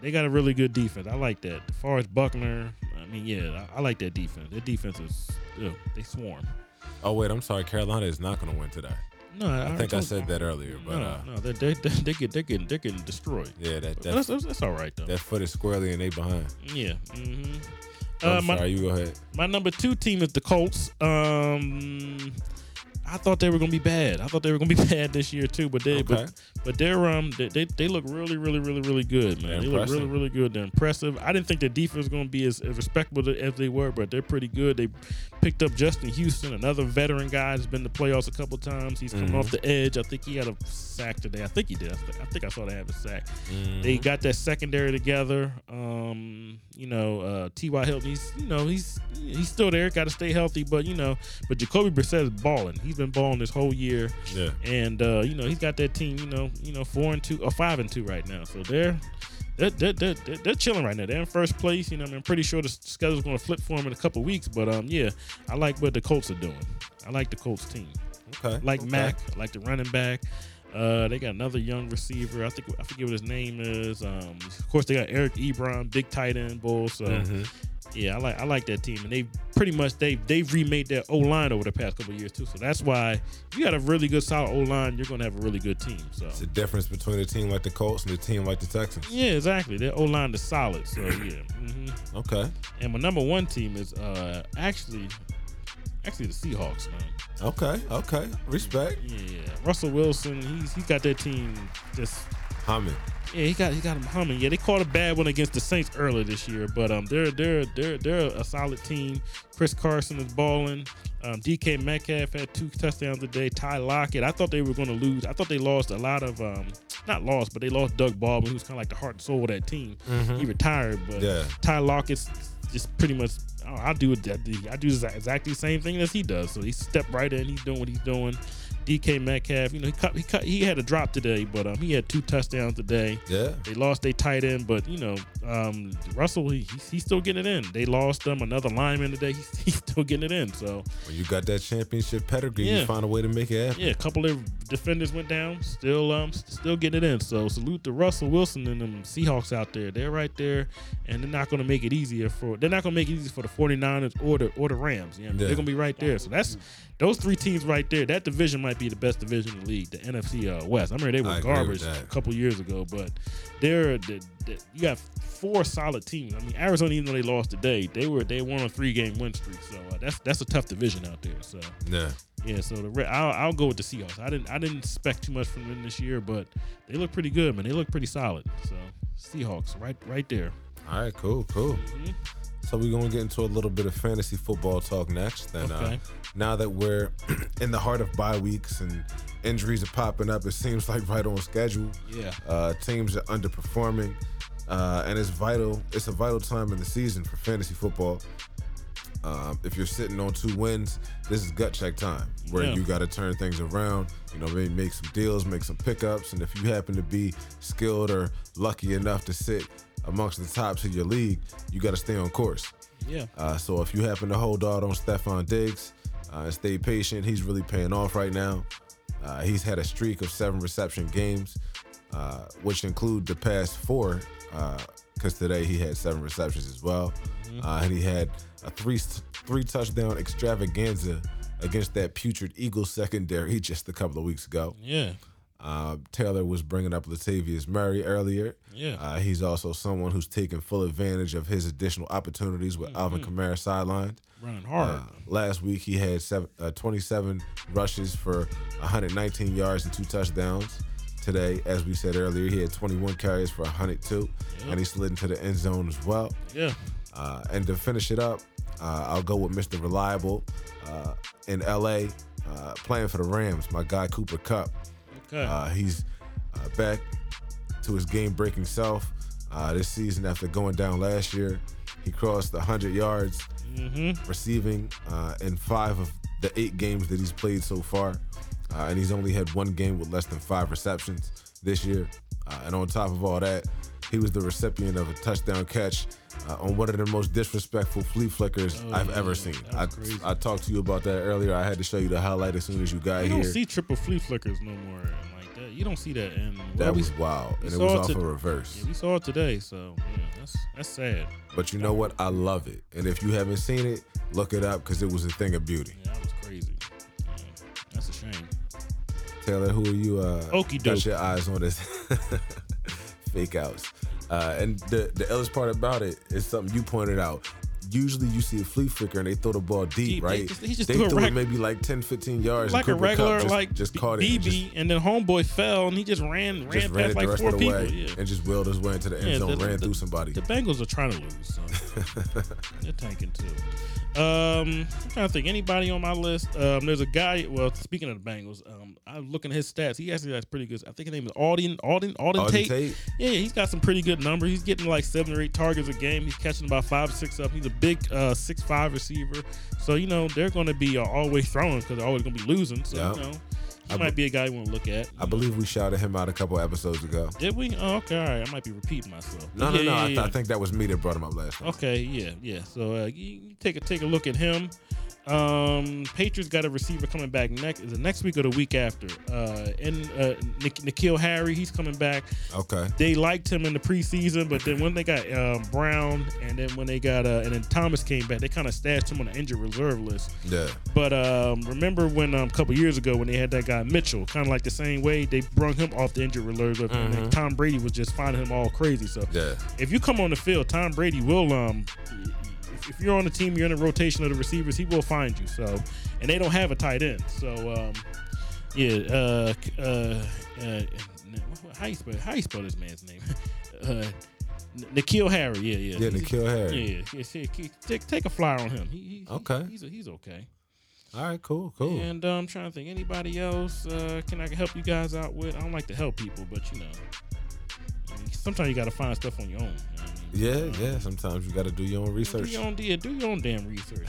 They got a really good defense. I like that. As far as Buckner, I mean, yeah, I, I like that defense. Their defense is ugh, they swarm. Oh wait, I'm sorry. Carolina is not going to win today. No, I, I think I said that earlier, but no, uh, no, they they they they get they getting they getting destroyed. yeah, that that, that's, that's, that's all right though. that foot is squarely and they behind. Yeah. Mm-hmm. Uh, my, sorry. You go ahead. my number two team is the Colts. Um, I thought they were gonna be bad. I thought they were gonna be bad this year too, but they Okay. but but they're um they, they they look really really really really good, man. They're they look really really good. They're impressive. I didn't think the defense was gonna be as, as respectable as they were, but they're pretty good. They picked up Justin Houston, another veteran guy who's been to playoffs a couple times. He's coming Mhm. off the edge. I think he had a sack today. I think he did. I, th- I think I saw they have a sack. Mm-hmm. They got that secondary together. Um, you know, uh, T.Y. Hilton, he's you know he's he's still there. Got to stay healthy, but you know, but Jacoby Brissett is balling. He's been balling this whole year, Yeah. and uh, you know he's got that team. You know, you know four and two or five and two right now. So they're. They're, they're, they're, they're, chilling right now. They're in first place. You know, I'm pretty sure the schedule's going to flip for them in a couple weeks. But um, yeah, I like what the Colts are doing. I like the Colts team Okay. like okay. Mack, I like the running back. Uh, they got another young receiver. I think I forget what his name is. Um, of course, they got Eric Ebron, big tight end bull. So Mhm. Yeah, I like I like that team, and they pretty much they they've remade their O line over the past couple of years too. So that's why if you got a really good solid O line, you're gonna have a really good team. So It's the difference between a team like the Colts and a team like the Texans. yeah, exactly. Their O line is solid. So yeah. hmm Okay. And my number one team is uh actually actually the Seahawks, man. Okay. Okay. Respect. Yeah, Russell Wilson, he's he got that team just Humming. Yeah, he got he got him humming. Yeah, they caught a bad one against the Saints earlier this year, but um, they're they're they're they're a solid team. Chris Carson is balling. Um, DK Metcalf had two touchdowns today. Ty Lockett. I thought they were going to lose. I thought they lost a lot of um, not lost, but they lost Doug Baldwin, who's kind of like the heart and soul of that team. He retired, but Yeah. Ty Lockett's just pretty much. Oh, I do. I do, I do exactly the same thing as he does. So he stepped right in. He's doing what he's doing. DK Metcalf, you know, he cut, he cut, he had a drop today, but um, he had two touchdowns today. Yeah. They lost their tight end, but you know, um, Russell, he, he's, he's still getting it in. They lost them another lineman today. He's, he's still getting it in. So When you got that championship pedigree, Yeah. you find a way to make it happen. yeah, a couple of defenders went down, still um, still getting it in. So salute to Russell Wilson and them Seahawks out there. They're right there, and they're not going to make it easier for. They're not going to make it easy for the 49ers or the or the Rams. You know, Yeah. they're going to be right there. So that's those three teams right there. That division might be the best division in the league, the NFC uh, West. I mean, they were with garbage a couple years ago, but they're the, the, you got four solid teams. I mean, Arizona, even though they lost today, they were they won a three game win streak. So uh, that's that's a tough division out there. So Yeah. yeah, so the I'll, I'll go with the Seahawks. I didn't I didn't expect too much from them this year, but they look pretty good, man. They look pretty solid. So Seahawks, right right there. All right. Cool. Cool. Mhm. So we're gonna get into a little bit of fantasy football talk next. And uh, now that we're in the heart of bye weeks and injuries are popping up, it seems like right on schedule. Yeah. Uh, teams are underperforming, uh, and it's vital. It's a vital time in the season for fantasy football. Um, if you're sitting on two wins, this is gut check time where Yeah. you got to turn things around. You know, maybe make some deals, make some pickups, and if you happen to be skilled or lucky enough to sit amongst the tops of your league, you got to stay on course. Yeah. Uh, so if you happen to hold out on Stefon Diggs uh, and stay patient, he's really paying off right now. Uh, he's had a streak of seven reception games, uh, which include the past four, because today he had seven receptions as well, uh, and he had a three three touchdown extravaganza against that putrid Eagles secondary just a couple of weeks ago. Yeah. Uh, Taylor was bringing up Latavius Murray earlier. Yeah. Uh, he's also someone who's taken full advantage of his additional opportunities with Alvin Kamara sidelined. Running hard. Uh, last week he had seven, uh, 27 rushes for 119 yards and two touchdowns. Today, as we said earlier, he had 21 carries for 102, and he slid into the end zone as well. yeah. Uh, and to finish it up, uh, I'll go with Mr. Reliable uh, in LA, uh, playing for the Rams. My guy Cooper Kupp. Okay. Uh, he's uh, back to his game breaking self uh, this season after going down last year. He crossed 100 yards mm-hmm. receiving uh, in five of the eight games that he's played so far. Uh, and he's only had one game with less than five receptions this year. Uh, and on top of all that, he was the recipient of a touchdown catch uh, on one of the most disrespectful flea flickers Oh, I've yeah, ever seen. I, crazy. I talked to you about that earlier. I had to show you the highlight as soon as you got You here. You don't see triple flea flickers no more like that. You don't see that. And well, that we- was wild, and it was off to- a reverse. Yeah, we saw it today, so yeah, that's that's sad. But you know what? I love it. And if you haven't seen it, look it up because it was a thing of beauty. Yeah, that was crazy. That's a shame. Taylor, who are you? Uh, got doke. your eyes on this fake outs. Uh, and the the illest part about it is something you pointed out. Usually you see a flea flicker and they throw the ball deep, Deep, they right? just- he just they threw reg- it maybe like 10, 15 yards. Like a regular, just, like just caught it. BB, and just, and then homeboy fell and he just ran ran just ran past like four people. way Yeah. and just wheeled his way into the end Yeah, zone, the- ran the- through somebody. The Bengals are trying to lose, so they're tanking too. Um, I'm trying to think anybody on my list. Um, there's a guy. Well, speaking of the Bengals, um, I'm looking at his stats. He actually has pretty good. I think his name is Alden Alden Alden Auden Tate. Tate? Yeah, he's got some pretty good numbers. He's getting like seven or eight targets a game. He's catching about five, or six up. He's a big uh, six five receiver. So you know they're going to be uh, always throwing because they're always going to be losing. So Yeah. you know he I might be- a guy you want to look at. I believe we shouted him out a couple episodes ago. Did we? Oh, okay, all right. I might be repeating myself. No, Yeah, no, no. yeah, I, th- yeah. I think that was me that brought him up last time. Okay, yeah, yeah. So uh, you, you take a take a look at him. Um, Patriots got a receiver coming back next. Is it next week or the week after? Uh, and uh, Nik- N'Keal Harry, he's coming back. Okay. They liked him in the preseason, but then when they got um, Brown, and then when they got uh, and then Thomas came back, they kind of stashed him on the injured reserve list. Yeah. But um, remember when um, a couple years ago when they had that guy Mitchell, kind of like the same way they brung him off the injured reserve list, and Tom Brady was just finding him all crazy. So Yeah. if you come on the field, Tom Brady will um if, if you're on the team, you're in a rotation of the receivers, he will find you. So and they don't have a tight end. So um yeah, uh uh, uh how you spell how you spell this man's name? uh N'Keal Harry, yeah, yeah. Yeah, He's- N'Keal Harry. Yeah, yeah. Take, take a flyer on him. He, he, Okay. He's, he's okay. All right, cool, cool. And uh, I'm trying to think anybody else uh, can I help you guys out with? I don't like to help people, but you know, sometimes you got to find stuff on your own. You know what I mean? Yeah, yeah. Sometimes you got to do your own Do research. your own, yeah, do your own damn research.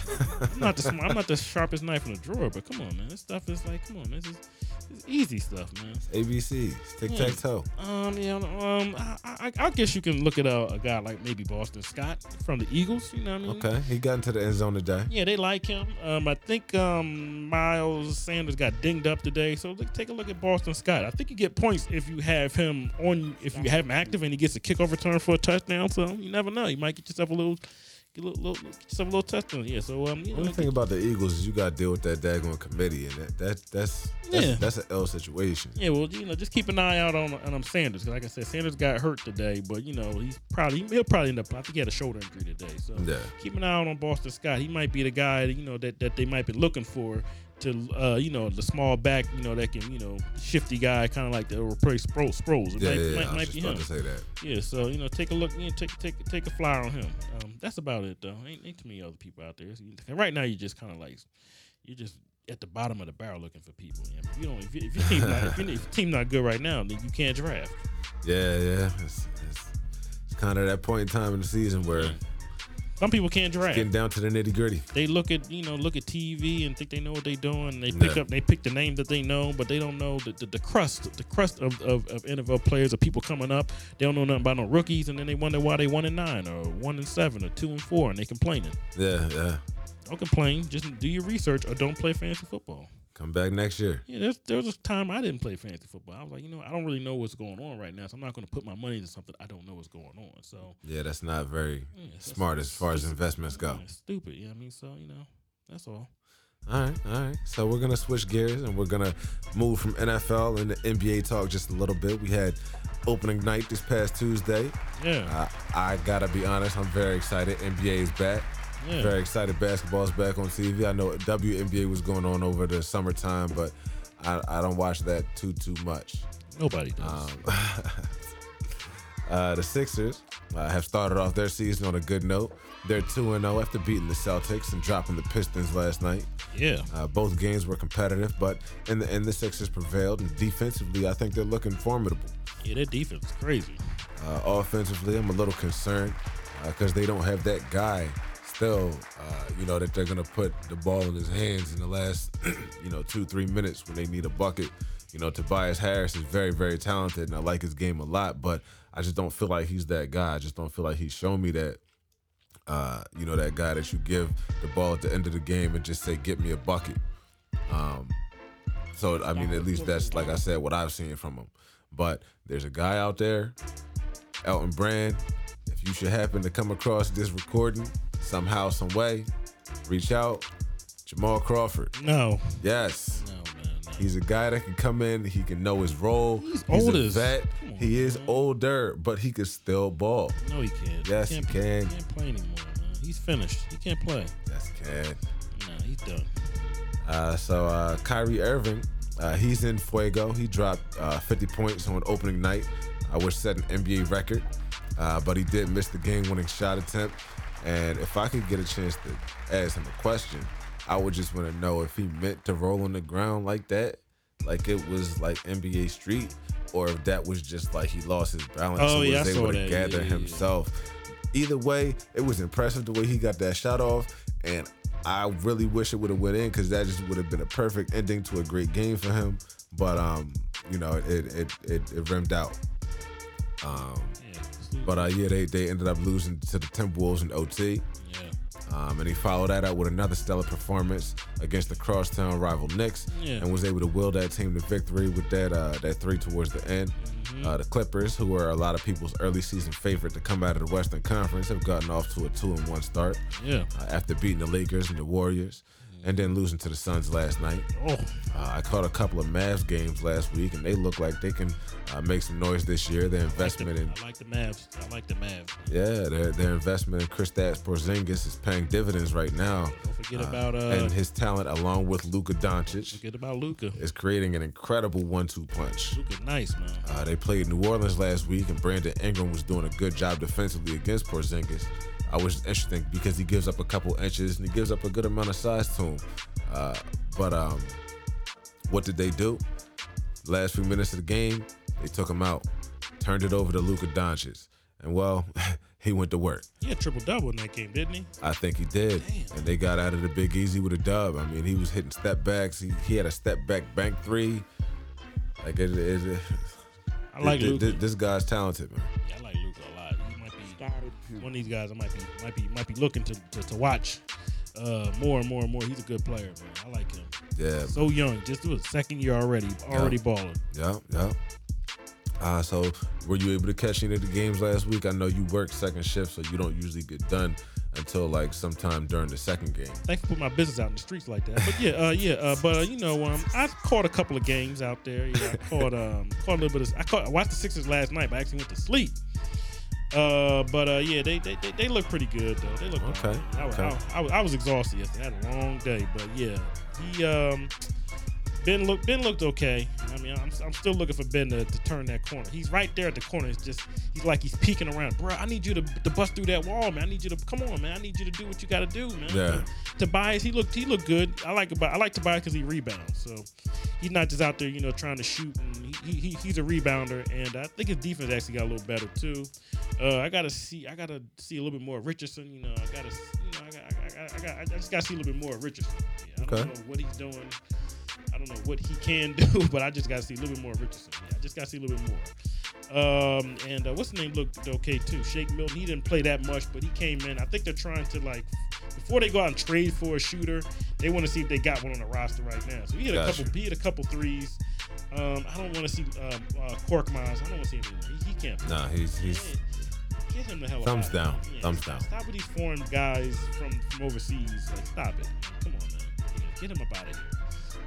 I'm not the sm- I'm not the sharpest knife in the drawer, but come on, man, this stuff is like, come on, man, this is, this is easy stuff, man. ABC, tic tac toe. Um, yeah, um, I, I, I guess you can look at a, a guy like maybe Boston Scott from the Eagles. You know what I mean? Okay, he got into the end zone today. Yeah, they like him. Um, I think um, Miles Sanders got dinged up today, so look, take a look at Boston Scott. I think you get points if you have him on, if you have him active and he gets a kickoff return for a touchdown. So you never know, you might get yourself a little, get a little, little get yourself a little touchdown. Yeah, so um, you know, Only thing about the Eagles is you got to deal with that daggone committee, and that, that that's that's, Yeah. that's an L situation. Yeah, well, you know, just keep an eye out on on um, Sanders. like I said, Sanders got hurt today, but you know, he's probably he'll probably end up. I think he had a shoulder injury today, so Yeah. keep an eye out on Boston Scott. He might be the guy, you know, that that they might be looking for to, uh, you know, the small back, you know, that can, you know, shifty guy, kind of like the replace Sproles. Sproles. It Yeah, might, yeah, yeah. might, I might just be him. to say that. Yeah, so you know, take a look, you know, take take take a flyer on him. Um, that's about it though. Ain't, ain't too many other people out there. You- right now, you're just kind of like you're just at the bottom of the barrel looking for people. You know, if you don't, if, you, if your team not, if, your, if your team not good right now, then you can't draft. Yeah, yeah. It's, it's, it's kind of that point in time in the season where Some people can't draft. getting down to the nitty gritty. They look at you know look at TV and think they know what they're doing. They pick Yeah. up they pick the name that they know, but they don't know the, the, the crust the crust of, of, of NFL players of people coming up. They don't know nothing about no rookies, and then they wonder why they one and nine or one and seven or two and four, and they complaining. Yeah, yeah. Don't complain. Just do your research or don't play fantasy football. Come back next year. Yeah, there's, there was a time I didn't play fantasy football. I was like, you know, I don't really know what's going on right now, so I'm not going to put my money into something I don't know what's going on. So Yeah, that's not very yeah, smart as far as investments go. yeah, stupid. Yeah, I mean, so you know, that's all. All right, all right. So we're gonna switch gears and we're gonna move from NFL into NBA talk just a little bit. We had opening night this past Tuesday. Yeah, I, I gotta be honest, I'm very excited. NBA is back. Yeah. Very excited. Basketball's back on TV. I know WNBA was going on over the summertime, but I, I don't watch that too too much. Nobody does. Um, uh, the Sixers uh, have started off their season on a good note. They're 2 and 0 after beating the Celtics and dropping the Pistons last night. yeah. Uh, both games were competitive, but in the end, the Sixers prevailed. And defensively, I think they're looking formidable. Yeah, their defense is crazy. Uh, offensively, I'm a little concerned because they don't have that guy still, uh, you know, that they're going to put the ball in his hands in the last, you know, two, three minutes when they need a bucket. You know, Tobias Harris is very, very talented, and I like his game a lot, but I just don't feel like he's that guy. I just don't feel like he's shown me that Uh, you know that guy that you give the ball at the end of the game and just say, "Get me a bucket." Um, so I mean, at least that's like I said, what I've seen from him. But there's a guy out there, Elton Brand. If you should happen to come across this recording somehow, some way, reach out. Jamal Crawford. No, Yes. no, man. No. He's a guy that can come in. He can know his role. He's a old as- vet. on, he is man. older, but he can still ball. No, he can't. Yes, he he can't, can. He can't play anymore, man. He's finished. He can't play. Yes, can. Nah, he's done. Uh, so uh, Kyrie Irving, uh, he's in Fuego. He dropped uh, 50 points on opening night, uh, which set an NBA record. Uh, but he did miss the game-winning shot attempt. And if I could get a chance to ask him a question, I would just want to know if he meant to roll on the ground like that, like it was like NBA Street, or if that was just like he lost his balance Oh, and yeah, was able to gather Yeah, yeah, yeah. himself. Either way, it was impressive the way he got that shot off, and I really wish it would have went in because that just would have been a perfect ending to a great game for him. But um, you know, it it it, it rimmed out. Um. But uh, yeah, they they ended up losing to the Timberwolves in OT. yeah. Um, and he followed that up with another stellar performance against the crosstown rival Knicks, Yeah. and was able to will that team to victory with that uh, that three towards the end. Mm-hmm. Uh, the Clippers, who were a lot of people's early season favorite to come out of the Western Conference, have gotten off to a two and one start Yeah. uh, after beating the Lakers and the Warriors, and then losing to the Suns last night. Oh, Uh, I caught a couple of Mavs games last week, and they look like they can uh, make some noise this year. Their I like, the, investment in I like the Mavs. I like the Mavs. yeah, their their investment in Kristaps Porzingis is paying dividends right now. Don't forget about uh. and his talent, along with Luka Doncic, forget about Luka. is creating an incredible one-two punch. Luka, nice man. Uh, they played New Orleans last week, and Brandon Ingram was doing a good job defensively against Porzingis. I was interesting because he gives up a couple inches and he gives up a good amount of size to him. Uh, but um, what did they do? Last few minutes of the game, they took him out, turned it over to Luka Doncic, and well, he went to work. He had triple double in that game, didn't he? I think he did. Damn. And they got out of the Big Easy with a dub. I mean, he was hitting step backs. He, he had a step back bank three. Like, it, it, it, I like Luka. this guy's talented, man. Yeah, I like Luka a lot. He one of these guys. I might be might be might be looking to to, to watch uh, more and more and more. He's a good player, man. I like him. Yeah. So young, just do his second year already, already balling. Yeah, yeah. Uh, so were you able to catch any of the games last week? I know you work second shift, so you don't usually get done until like sometime during the second game. Thanks for putting my business out in the streets like that. But yeah, uh, yeah. Uh, but uh, you know, um, I caught a couple of games out there. Yeah, I caught um, caught a little bit of. I caught. I watched the Sixers last night, but I actually went to sleep. Uh, but uh, yeah, they, they they they look pretty good though. They look Okay. I, was- okay. I, I, I was exhausted yesterday. I had a long day, but yeah, he um. Ben looked Ben looked okay. I mean, I'm, I'm still looking for Ben to, to turn that corner. He's right there at the corner. It's just he's like he's peeking around. Bro, I need you to, to bust through that wall, man. I need you to come on, man. I need you to do what you got to do, man. Yeah. Tobias, he looked he looked good. I like. I like Tobias because he rebounds. So he's not just out there, you know, trying to shoot. And he, he he's a rebounder, and I think his defense actually got a little better too. Uh, I gotta see. I gotta see a little bit more of Richardson. You know, I gotta. You know, I got. I, got, I, got, I just gotta see a little bit more of Richardson. Yeah, I don't Okay. know what he's doing. I don't know what he can do, but I just gotta see a little bit more of Richardson. Yeah, I just gotta see a little bit more. Um, and uh, what's the name looked okay too. Shake Milton. He didn't play that much, but he came in. I think they're trying to like before they go out and trade for a shooter, they want to see if they got one on the roster right now. So he had a Gotcha. couple. He had a couple threes. Um, I don't want to see um, uh, Korkmaz. I don't want to see him. anymore. He, he can't. play. Nah, he's he's Yeah, Get him the hell Thumbs out of down. Yeah, Thumbs stop- down. Stop with these foreign guys from, from overseas. Like, stop it. Come on, man. Yeah, get him up out of here.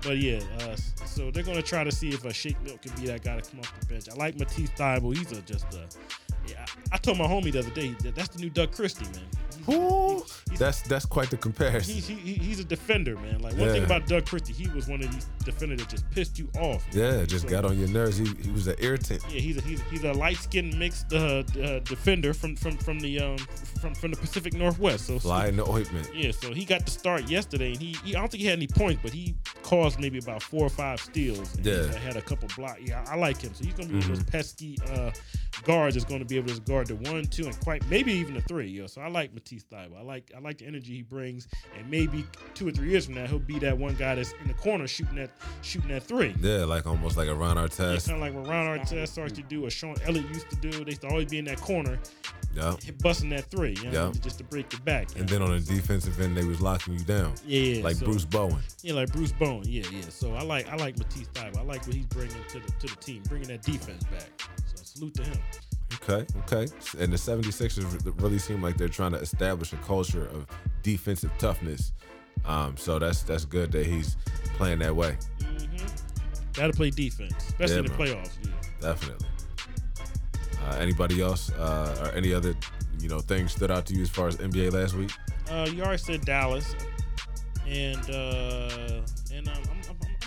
But yeah, uh, so they're gonna try to see if a Shake Milk can be that guy to come off the bench. I like Matisse Thybulle. He's a, just a. Yeah, I, I told my homie the other day that that's the new Doug Christie, man. He's, Ooh, he's- he's- that's that's quite the comparison. He's, he, he- he's a defender, man. Like one thing about Doug Christie, he was one of these defenders that just pissed you off. yeah, just So- got on your nerves. He, he was an irritant. Yeah, he's a he's, he's a light skinned mixed uh, uh, defender from from from the um from from the Pacific Northwest. So Fly in the ointment. yeah, so he got the start yesterday, and he, he I don't think he had any points, but he caused maybe about four or five steals. And Yeah. had a couple block. Yeah, I like him. So he's gonna be one of those pesky uh, guards that's going to be able to guard the one, two, and quite maybe even the three. Yo, so I like Matisse Thybulle. I like I like the energy he brings, and maybe two or three years from now he'll be that one guy that's in the corner shooting that shooting that three. Yeah, like almost like a Ron Artest. Kind of like what Ron Artest starts to do, or Sean Elliott used to do. They used to always be in that corner, Yeah. busting that three, you know, Yeah. just to break the back. And know? then on the defensive end, they was locking you down. yeah, Like so- Bruce Bowen. Yeah, like Bruce Bowen. Yeah, yeah. So I like I like Matisse Thybulle. I like what he's bringing to the to the team, bringing that defense back. So salute to him. Okay, okay. And the 76ers really seem like they're trying to establish a culture of defensive toughness. Um, so that's that's good that he's playing that way. Got to play defense, especially Yeah, in the man. playoffs. Yeah. Definitely. Uh, anybody else uh, or any other you know things stood out to you as far as NBA last week? Uh, you already said Dallas, and uh, and um, I'm,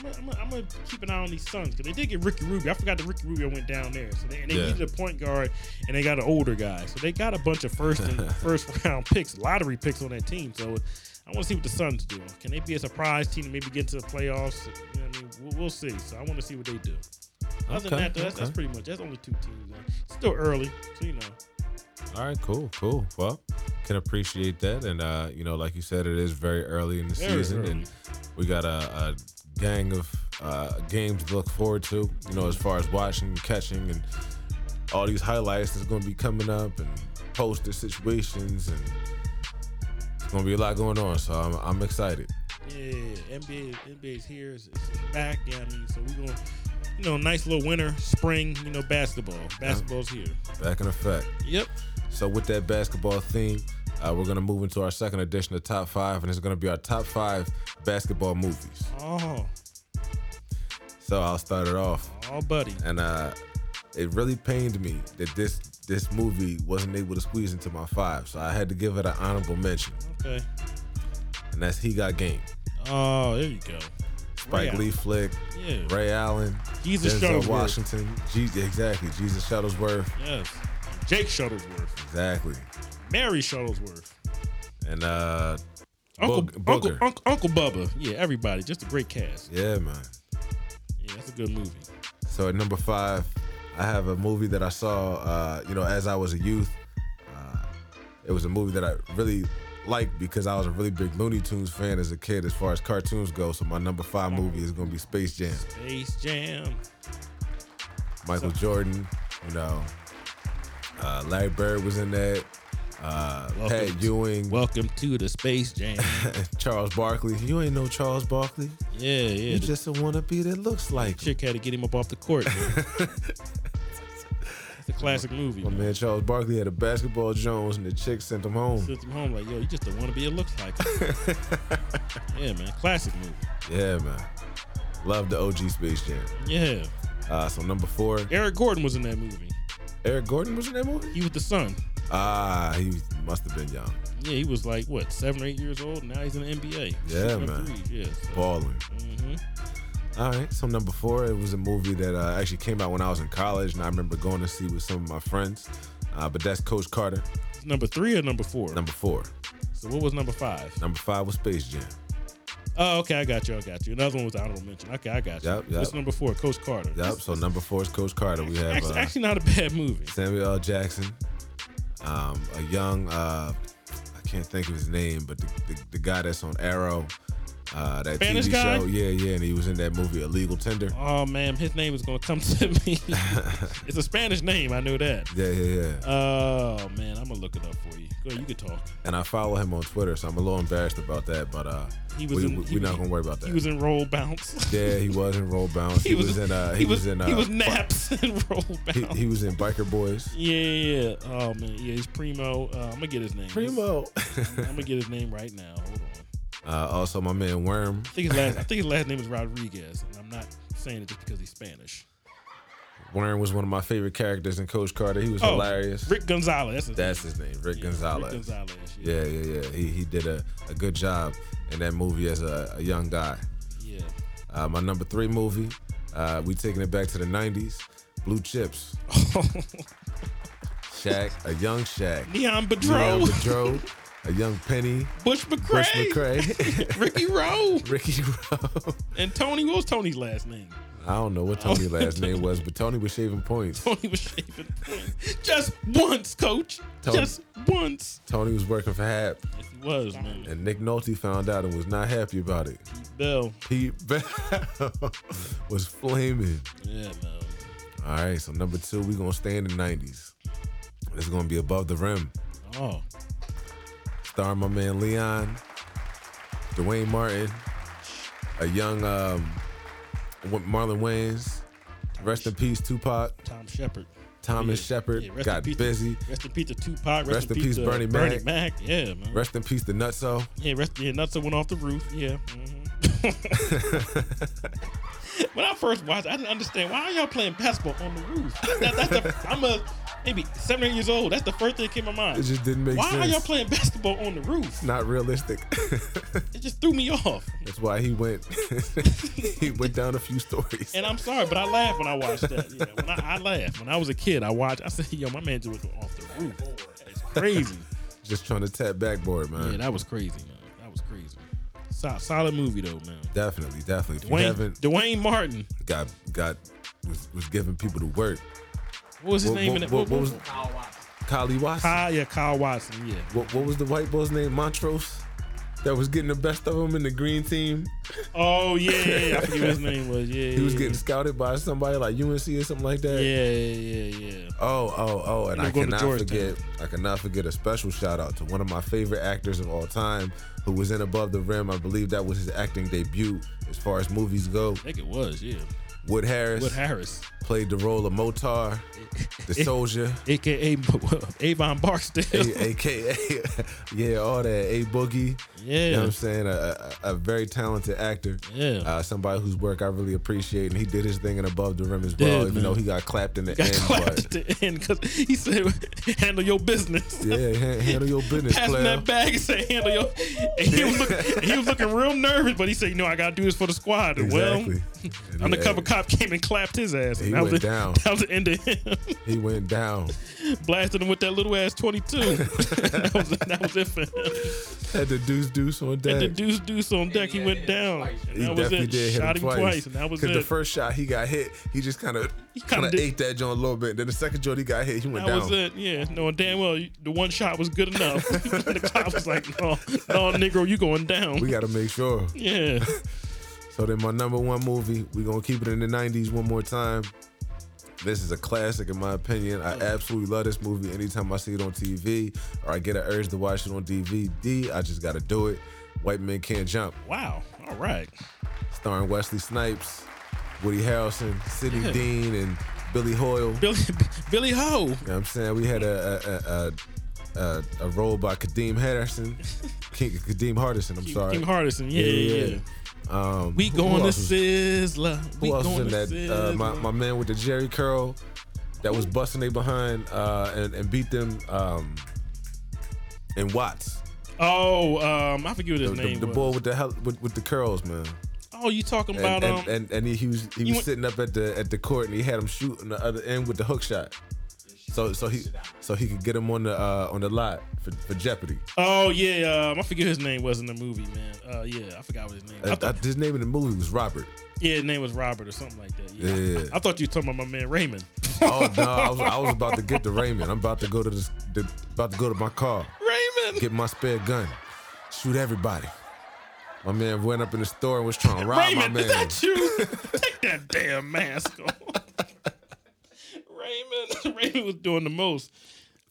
I'm, gonna keep an eye on these Suns because they did get Ricky Rubio. I forgot that Ricky Rubio went down there, so they, and they Yeah. needed a point guard, and they got an older guy, so they got a bunch of first and first round picks, lottery picks on that team. So I want to see what the Suns do. Can they be a surprise team and maybe get to the playoffs? You know I mean, we'll, we'll see. So I want to see what they do. Other than that, though, that's, that's pretty much that's only two teams. It's still early, so you know. All right, cool, cool. Well, can appreciate that, and uh, you know, like you said, it is very early in the Very season, early. and we got a, a gang of uh, games to look forward to. You know, as far as watching, catching, and all these highlights that's going to be coming up, and poster situations, and it's going to be a lot going on. So I'm, I'm excited. Yeah, NBA NBA's here, it's, it's back. Yeah, I mean, so we're gonna, you know, nice little winter, spring, you know, basketball. Basketball's here. Back in effect. Yep. So with that basketball theme, uh, we're gonna move into our second edition of top five, and it's gonna be our top five basketball movies. Oh, So I'll start it off. oh, buddy. and uh, it really pained me that this this movie wasn't able to squeeze into my five, so I had to give it an honorable mention, Okay. and that's He Got Game. Oh, there you go. Spike Ray Lee flick, Yeah. Ray Allen, Jesus Denzel Shuttlesworth. Washington, G- exactly, Jesus Shuttlesworth, Yes. Jake Shuttlesworth. exactly, Mary Shuttlesworth. and uh, Uncle, Uncle, Uncle, Uncle Bubba. Yeah, everybody. Just a great cast. yeah, man. Yeah, that's a good movie. So at number five, I have a movie that I saw, uh, you know, as I was a youth. Uh, it was a movie that I really liked because I was a really big Looney Tunes fan as a kid, as far as cartoons go. So my number five movie is going to be Space Jam. Space Jam. Michael Jordan, you know, uh, Larry Bird was in that. Uh, Welcome Pat to- Ewing, Welcome to the Space Jam. Charles Barkley. You ain't no Charles Barkley. yeah, yeah. You The just a wannabe that looks like him. chick had to get him up off the court. It's a classic movie. My man. man Charles Barkley had a basketball Jones, and the chick sent him home. Sent him home like, yo, you just a wannabe want to be. It looks like. it. yeah, man. Classic movie. Yeah, man. Love the OG Space Jam. Yeah. Uh, so number four, Eric Gordon was in that movie. Eric Gordon was in that movie. He was the son. Ah, he must have been young, Yeah, he was like what seven or eight years old. Now he's in the NBA. Yeah, man. Yeah. So, balling. hmm All right, so number four, it was a movie that uh, actually came out when I was in college, and I remember going to see with some of my friends. Uh, but that's Coach Carter. Number three or number four? Number four. So what was number five? Number five was Space Jam. Oh, okay, I got you. I got you. Another one was the honorable mention. Okay, I got you. Yep, yep. What's number four? Coach Carter. Yep. So number four is Coach Carter. We have Actually, uh, actually not a bad movie. Samuel L. Jackson, um, a young, uh, I can't think of his name, but the, the, the guy that's on Arrow, uh, that Spanish TV guy? show. Yeah, yeah, and he was in that movie Illegal Tender. Oh man, his name is gonna come to me. it's a Spanish name. I knew that. Yeah, yeah, yeah. Oh man, I'm gonna look it up for you. Go ahead, you can talk. And I follow him on Twitter, so I'm a little embarrassed about that, but uh, He was We, in, we, we're was- not gonna worry about that. He was in Roll Bounce. yeah, he was in Roll Bounce. He, was, in. Uh, he, was, in. Uh, he was naps in Roll Bounce. he, he was in Biker Boys. yeah, yeah, yeah. Oh man, yeah, he's Primo. Uh, I'm gonna get his name. Primo. I'm gonna get his name right now. Uh, also, my man Worm. I think his last. I think his last name is Rodriguez, and I'm not saying it just because he's Spanish. Worm was one of my favorite characters in Coach Carter. He was Oh, hilarious. Rick Gonzalez. That's his That's name. his name, Rick Yeah, Gonzalez. Rick Gonzalez. Yeah, yeah, yeah. He he did a, a good job in that movie as a, a young guy. Yeah. Uh, my number three movie, uh, we taking it back to the '90s. Blue Chips. Shaq, a young Shaq. Neon Leon Bedro. Boudreaux, a young Penny. Butch McRae. Butch McRae. Ricky Roe. Ricky Roe. And Tony. What was Tony's last name? I don't know what oh. Tony's last name was, but Tony was shaving points. Tony was shaving points. just once, coach. Tony- Just once. Tony was working for Hap, Yes, he was, man. and Nick Nolte found out and was not happy about it. Bell. Pete Bell was flaming. Yeah, man. All right, so number two, we're gonna stay in the '90s. It's gonna be above the rim. Oh, Starring my man Leon, Duane Martin, a young um, Marlon Wayans. Rest in peace, Tupac. Tom Shepard. Thomas Yeah. Shepard Yeah, got in peace busy. Rest in peace to Tupac. Rest, Rest in peace, to Bernie Bernie Mac. Mac. Yeah, man. Rest in peace to Nutso. Yeah, rest. Yeah, Nutso went off the roof. Yeah. mhm. when I first watched, I didn't understand why are y'all playing basketball on the roof. That, that's the, I'm a maybe seven eight years old. That's the first thing that came to my It just didn't make Why sense. Why are y'all playing basketball on the roof? Not realistic. It just threw me off. That's why he went. he went down a few stories. And I'm sorry, but I laughed when I watched that. Yeah, when I, I laughed when I was a kid. I watched. I said, "Yo, my man just went off the roof. It's crazy." Just trying to tap backboard, man. Yeah, that was crazy, man. That was crazy. So, solid movie though, man. definitely, definitely. Duane, Duane Martin. got got was, was giving people the work. What was his What- name what- in it? what- what was- Kyle Watson. Kylie Watson. Kyle, yeah, Kyle Watson. Yeah. What, what was the white boy's name? Montrose. That was getting the best of him in the green team. Oh yeah, yeah, yeah. I forget what his name was. Yeah, He was yeah, getting scouted by somebody like UNC or something like that. Yeah, yeah, yeah, yeah. Oh, oh, oh, and I cannot forget. I cannot forget a special shout out to one of my favorite actors of all time, who was in Above the Rim. I believe that was his acting debut as far as movies go. I think it was. Yeah. Wood Harris Wood Harris, played the role of Motaw, the soldier, aka Avon Barksdale. a- aka yeah, all that. A Boogie. yeah. You know what I'm saying? A, a, a very talented actor. Yeah. Uh, somebody whose work I really appreciate, and he did his thing in Above the Rim as well. Did, even man. though he got clapped in the Got end, clapped at the end because he said, "Handle your business." yeah, ha- handle your business, player. that bag and said, "Handle your." And he was looking, he was looking real nervous, but he said, "You know, I gotta do this for the squad." Exactly. well, undercover yeah, cop came and clapped his ass. He And that was went the, down. That was the end of him. He went down. Blasted him with that little ass twenty two. that, was, that was it for him. Had the deuce deuce on And the deck. deuce deuce on deck, he Yeah, went down. He that was definitely it. did hit Shot him him twice. twice, and that was it. Because it. the first shot he got hit, he just kind of kinda kind of ate that joint a little bit. Then the second joint he got hit, he went That down. That was it. Yeah, knowing damn well the one shot was good enough. the cop was like, "No, no, Negro, you going down." We got to make sure. yeah. So then my number one movie, we gonna keep it in the '90s one more time. This is a classic in my opinion. I mm. absolutely love this movie. Anytime I see it on TV or I get an urge to watch it on DVD, I just gotta do it. White Men Can't Jump, Wow. All right. starring Wesley Snipes, Woody Harrelson, Sidney Yeah. Dean, and Billy Hoyle. Billy Billy Ho. You know what I'm saying? We had a a, a, a, a role by Kadeem Henderson. Kadeem Hardison, I'm sorry. Kadeem Hardison. Yeah, yeah, yeah. Um, We going to Sizzler. Who We else was in that? Uh, my, my man with the Jheri curl that was busting they behind uh, and, and beat them um, in Watts. Oh, um, I forget what The, his the, name the was. boy with the hell, with, with the curls, man. oh, you talking And about and, um? and, and he, he was he was want- sitting up at the at the court and he had him shooting the other end with the hook shot. So so he so he could get him on the uh, on the lot for, for Jeopardy. oh yeah, um, I forget his name was in the movie, man. Uh, yeah, I forgot what his name. Was. I Uh, thought, his name in the movie was Robert. yeah, his name was Robert or something like that. Yeah, Yeah. I, I thought you were talking about my man Raymond. Oh no, I was, I was about to get to Raymond. I'm about to go to this, the, about to go to my car. Raymond. get my spare gun, shoot everybody. My man went up in the store and was trying to rob Raymond, my is that you? Take that damn mask off. Raymond, Raymond was doing the most.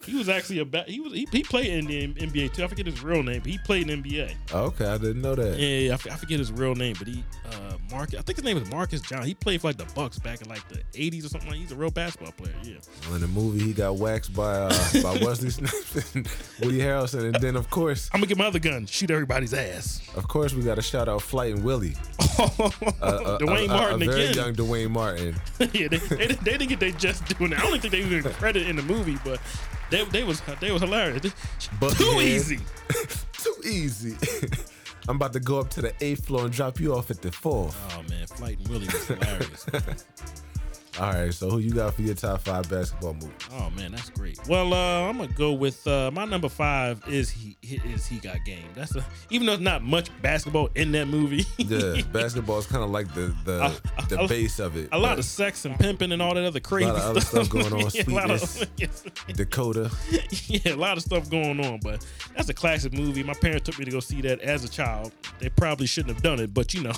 He was actually a ba- he was he, he played in the NBA too. I forget his real name, but he played in NBA. Okay, I didn't know that. Yeah, I, f- I forget his real name, but he uh Marcus. I think his name is Marcus John. He played for like the Bucks back in like the '80s or something. Like He's a real basketball player. Yeah. Well, in the movie, he got waxed by uh, by Wesley Snipes and Woody Harrelson, and then of course, I'm gonna get my other gun, shoot everybody's ass. of course, we got to shout out Flight and Willie, uh, uh, Duane a- Martin very again. young Duane Martin. yeah, they, they, they didn't get they just doing it. I don't think they even credit in the movie, but they, they was they was hilarious. Bucket Too head. easy. Too easy. I'm about to go up to the eighth floor and drop you off at the fourth. Oh man, Flight and Willie was hilarious. All right, so who you got for your top five basketball movies? Oh man, that's great. Well, uh, I'm gonna go with uh, my number five is he is he got game. That's a even though it's not much basketball in that movie. Yeah, basketball is kind of like the the, the base of it. a lot of sex and pimping and all that other crazy other stuff going on, Yeah, a lot of-. Dakota. yeah, a lot of stuff going on, but that's a classic movie. My parents took me to go see that as a child. They probably shouldn't have done it, but you know,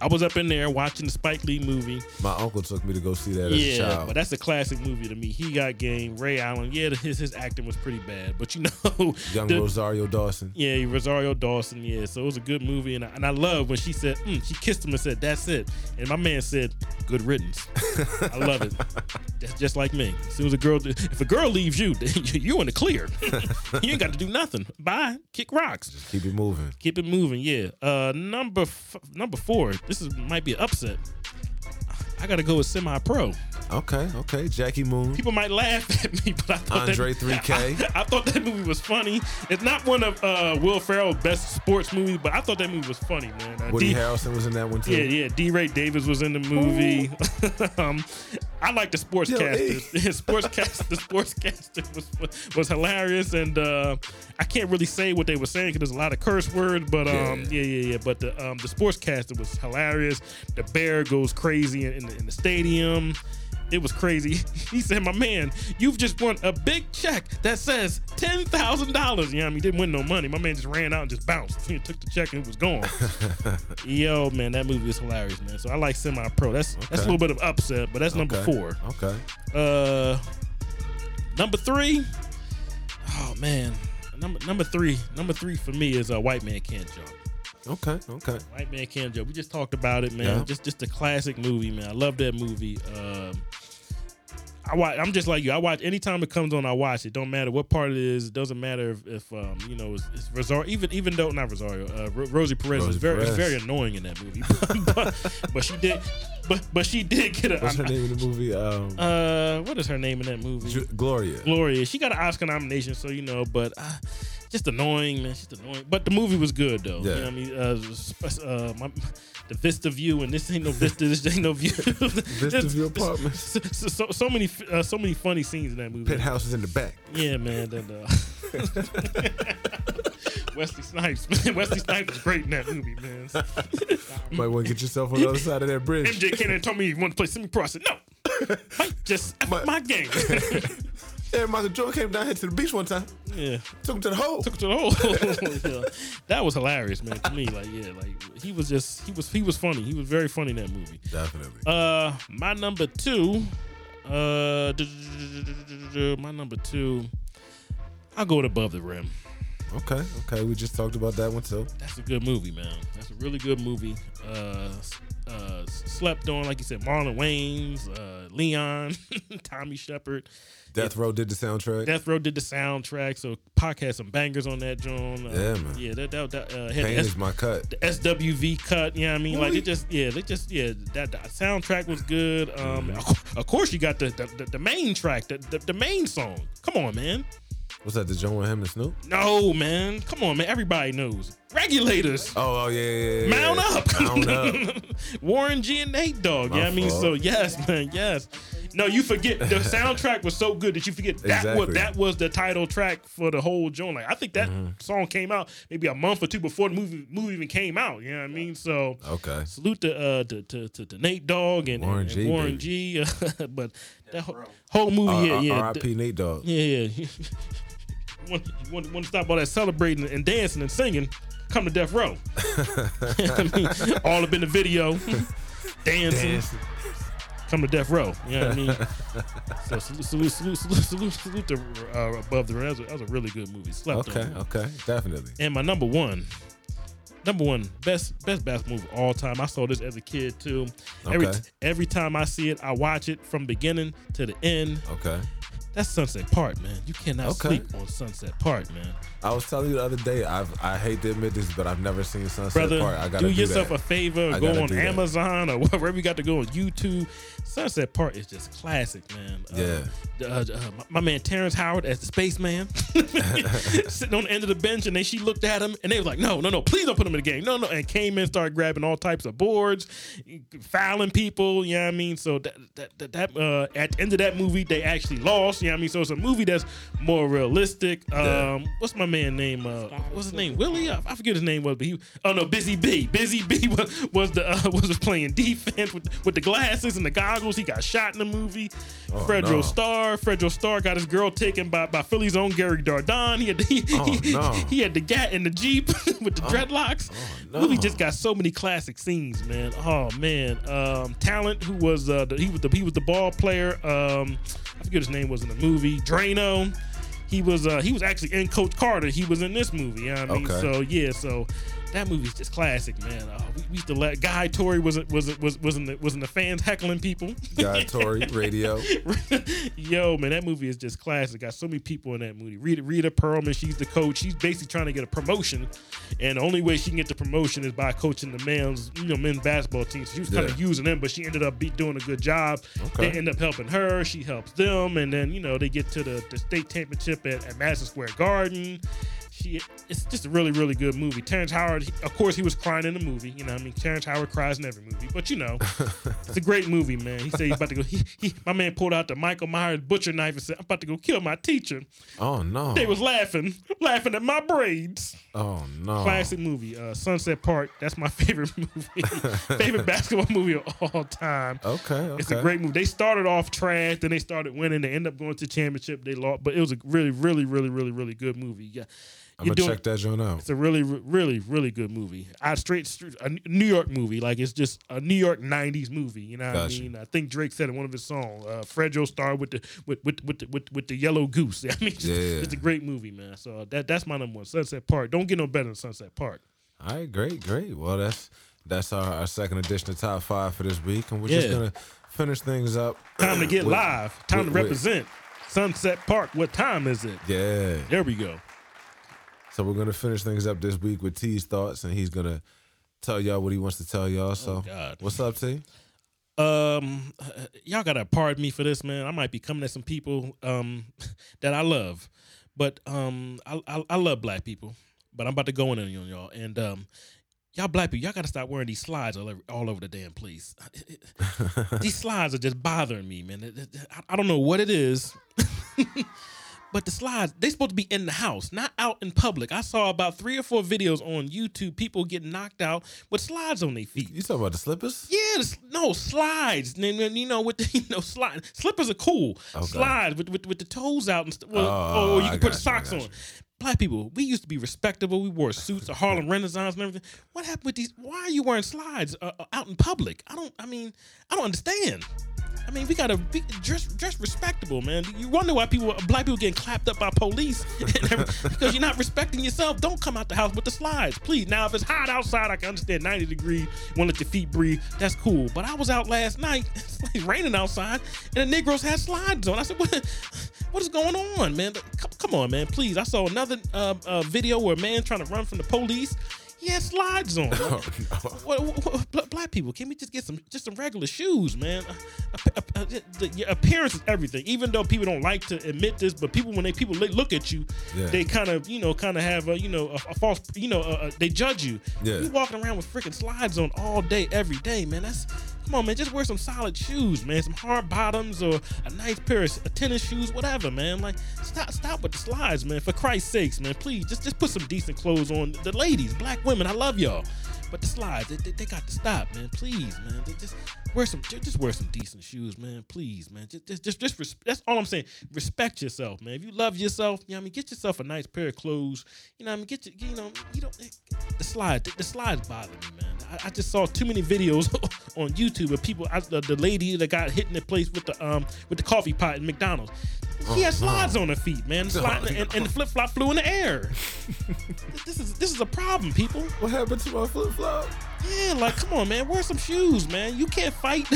I was up in there watching the Spike Lee movie. My uncle took me to go see that as a yeah, child. but that's a classic movie to me. He got game. Ray Allen, yeah, his his acting was pretty bad, but you know, Young the- Rosario Dawson. yeah, Rosario Dawson. Yeah, so it was a good movie, and I, and I love when she said mm, she kissed him and said, "That's it," and my man said, "Good riddance." I love it. That's just like me. As soon as a girl, if a girl leaves you, you in the clear. you ain't got to do nothing. Bye. Kick rocks. Just Keep it moving. Keep it moving. Yeah. Uh, number f- number four. This is might be an upset. I gotta go with semi pro. Okay, okay. Jackie Moon. People might laugh at me, but I thought Andre that, 3K. I, I thought that movie was funny. It's not one of uh, Will Ferrell's best sports movies, but I thought that movie was funny, man. Uh, Woody D- Harrelson was in that one too. yeah, yeah. DeRay Davis was in the movie. um, I like the sportscasters. Yo, sportscast, the sportscaster was was hilarious, and uh, I can't really say what they were saying because there's a lot of curse words. But um, yeah, yeah, yeah. But the um, the sportscaster was hilarious. The bear goes crazy in, in, the, in the stadium. It was crazy. He said, "My man, you've just won a big check that says ten thousand dollars." You know, what I mean, he didn't win no money. My man just ran out and just bounced. He took the check and it was gone. Yo, man, that movie is hilarious, man. So I like Semi Pro. That's that's a little bit of upset, but that's number Okay, four. Okay. Uh, number three. Oh man, number number three. Number three for me is a uh, White Man Can't Jump. Okay. Okay. White Man Can't Jump. We just talked about it, man. Yeah. Just just a classic movie, man. I love that movie. Um, I watch. I'm just like you. I watch anytime it comes on. I watch it. Don't matter what part it is. It doesn't matter if, if um, you know it's, it's Rosario. Even even though not Rosario, uh, Ro- Rosie Perez Rosie is very Perez. very annoying in that movie. but, but she did. But but she did get a. What's her name in the movie? Um, Uh, what is her name in that movie? Ju- Gloria. Gloria. She got an Oscar nomination, so you know, but uh, just annoying, man. Just annoying. But the movie was good though. Yeah. You know what I mean? Uh, uh, my, the Vista View, and this ain't no Vista. This ain't no view. Vista View Apartments. So, so, so, many, uh, so many funny scenes in that movie. Penthouse is in the back. Yeah, man. Uh, Wesley Snipes, man. Wesley Snipes was great in that movie, man. Might want to get yourself on the other side of that bridge. MJ Kennedy told me he wanted to play semi-pro. I said no. Mike, just F My- my game. Yeah, Michael Jordan came down here to the beach one time. yeah. Took him to the hole. took it to the hole. Yeah. That was hilarious, man. To me, like, yeah, like he was just he was he was funny. He was very funny in that movie. Definitely. Uh, my number two, uh, my number two, I'll go with Above the Rim. Okay. Okay. We just talked about that one too. That's a good movie, man. That's a really good movie. Uh, uh, slept on, like you said, Marlon Wayans, uh, Leon, Tommy Shepard. Death Row did the soundtrack. Death Row did the soundtrack, so Pac had some bangers on that, John. Uh, Yeah, man. Yeah, that that, that uh, had Pain S- is my cut. the SWV cut. You know what I mean? Like it just yeah, they just yeah that, that soundtrack was good. Um, Mm-hmm. of- of course you got the the, the, the main track, the, the the main song. Come on, man. What's that? The joint with him and Snoop? No, man. Come on, man. Everybody knows. Regulators. Oh, oh yeah, yeah, yeah. Mount up. Mount up. Warren G and Nate Dogg. My Yeah, I mean, so yes, man, yes. No, you forget the soundtrack was so good that you forget that was that was the title track for the whole joint. Like I think that Mm-hmm. song came out maybe a month or two before the movie movie even came out. You know what I mean? So Okay. salute to uh to, to, to, to Nate Dogg and Warren and G, Warren baby. G. but that whole, whole movie, yeah, yeah, R.I.P. Nate Dogg. yeah, yeah. Want, you want, want to stop all that celebrating and dancing and singing? Come to Death Row. I mean, all up in the video, dancing. Dancing. Come to Death Row. You know what I mean? so salute, salute, salute, salute, salute, salute to uh, Above the. That was, a, that was a really good movie. Slept Okay, on. okay, definitely. And my number one, number one best best basketball movie of all time. I saw this as a kid too. Every Okay. every time I see it, I watch it from beginning to the end. Okay. That's Sunset Park, man. You cannot Okay. sleep on Sunset Park, man. I was telling you the other day. I've I hate to admit this, but I've never seen Sunset Brother, Park. I gotta do do, yourself that. a favor. I Go on do that. Amazon or wherever you got to go on YouTube. Sunset Park is just classic, man. Uh, Yeah. uh, uh, my, my man Terrence Howard as the spaceman sitting on the end of the bench, and then she looked at him, and they was like, "No, no, no, please don't put him in the game, no, no," and came in, started grabbing all types of boards, fouling people. You know what I mean? So that that that, that uh, at the end of that movie, they actually lost. You know what I mean? So it's a movie that's more realistic. Yeah. Um, what's my man name? Uh, what's his name? Willie? I, I forget his name was, but he. Oh no, Busy B. Busy B was was the uh, was playing defense with with the glasses and the goggles. He got shot in the movie. Oh, Fredro no. Starr. Fredro Starr got his girl taken by by Philly's own Gary Dourdan. He had he, Oh, he, no. he had the gat in the jeep with the dreadlocks. no. Movie just got so many classic scenes, man. Oh man, um, talent who was uh, the, he was the he was the ball player. Um, I forget his name was in the movie. Drano. He was uh, he was actually in Coach Carter. He was in this movie. You know what I mean, Okay. so yeah, so that movie's just classic, man. Uh, we, we used to let Guy Torry was was was was in the was in the fans heckling people. Guy Torry Radio. Yo, man, that movie is just classic. Got so many people in that movie. Rita, Rita Perlman, she's the coach. She's basically trying to get a promotion, and the only way she can get the promotion is by coaching the men's, you know, men's basketball team. So she was kind Yeah. of using them, but she ended up be doing a good job. Okay. They end up helping her. She helps them, and then you know they get to the, the state championship at, at Madison Square Garden. She, it's just a really, really good movie. Terrence Howard, of course, he was crying in the movie. You know, what I mean, Terrence Howard cries in every movie, but you know, it's a great movie, man. He said he's about to go. He, he, my man pulled out the Michael Myers butcher knife and said, "I'm about to go kill my teacher." Oh no. They was laughing, laughing at my braids. Oh no. Classic movie, uh, Sunset Park. That's my favorite movie, favorite basketball movie of all time. Okay. Okay. It's a great movie. They started off trash, then they started winning. They end up going to championship. They lost, but it was a really, really, really, really, really good movie. Yeah, I'm gonna doing- check that joint out. it's a really, really, really good movie. I straight, straight a New York movie. Like it's just a New York '90s movie. You know what Gotcha. I mean? I think Drake said in one of his songs, uh, "Fredro Starr with the with with with the, with, with the yellow goose." I mean, it's, Yeah. it's a great movie, man. So that that's my number one. Sunset Park. Don't get no better than Sunset Park. All right, great, great. Well, that's that's our, our second edition of top five for this week, and we're just gonna finish things up. Time to get with- live. Time with- to with- represent Sunset Park. What time is it? Yeah. There we go. So we're gonna finish things up this week with T's thoughts, and he's gonna tell y'all what he wants to tell y'all. So, Oh, what's up, T? Um, y'all gotta pardon me for this, man. I might be coming at some people um that I love, but um, I I, I love black people, but I'm about to go in on y'all, and um, y'all black people, y'all gotta stop wearing these slides all over, all over the damn place. these slides are just bothering me, man. I, I don't know what it is. But the slides, they supposed to be in the house, not out in public. I saw about three or four videos on YouTube, people getting knocked out with slides on their feet. You talking about the slippers? Yeah, the no slides. You know with the you know slide slippers are cool. Okay. Slides with, with with the toes out and stuff. Well, Oh, or you I can put got you, socks on. Black people, we used to be respectable. We wore suits, the Harlem Renaissance and everything. What happened with these? Why are you wearing slides uh, uh, out in public? I don't. I mean, I don't understand. I mean, we gotta be dress dress respectable, man. You wonder why people, black people, getting clapped up by police because you're not respecting yourself. Don't come out the house with the slides, please. Now, if it's hot outside, I can understand 90 degrees. Want to let your feet breathe? That's cool. But I was out last night. It's raining outside, and the Negroes had slides on. I said, what? What is going on, man? Come, come on, man. Please. I saw another uh, uh, video where a man trying to run from the police. He had slides on. Oh, no. What, what, what- black people, can we just get some just some regular shoes, man? Uh, uh, uh, your appearance is everything. Even though people don't like to admit this, but people when they people look at you, Yeah. they kind of you know kind of have a you know a, false you know they judge you. Yeah. You walking around with freaking slides on all day, every day, man. That's come on, man. Just wear some solid shoes, man. Some hard bottoms or a nice pair of tennis shoes, whatever, man. Like stop stop with the slides, man. For Christ's sakes, man. Please just just put some decent clothes on. The ladies, black women, I love y'all. But the slides, they, they, they got to stop, man. Please, man. They just wear some, just wear some decent shoes, man. Please, man. Just, just, just, just res- that's all I'm saying. Respect yourself, man. If you love yourself, you know what I mean. Get yourself a nice pair of clothes. You know what I mean. Get you, you know, you don't. Eh, the slides, the, the slides bother me, man. I, I just saw too many videos on YouTube of people. I, the, the lady that got hit in the place with the um with the coffee pot in McDonald's. She had slides on her feet, man. And, and the flip flop flew in the air. this is this is a problem, people. What happened to my flip flop? Yeah, like come on, man, wear some shoes, man. You can't fight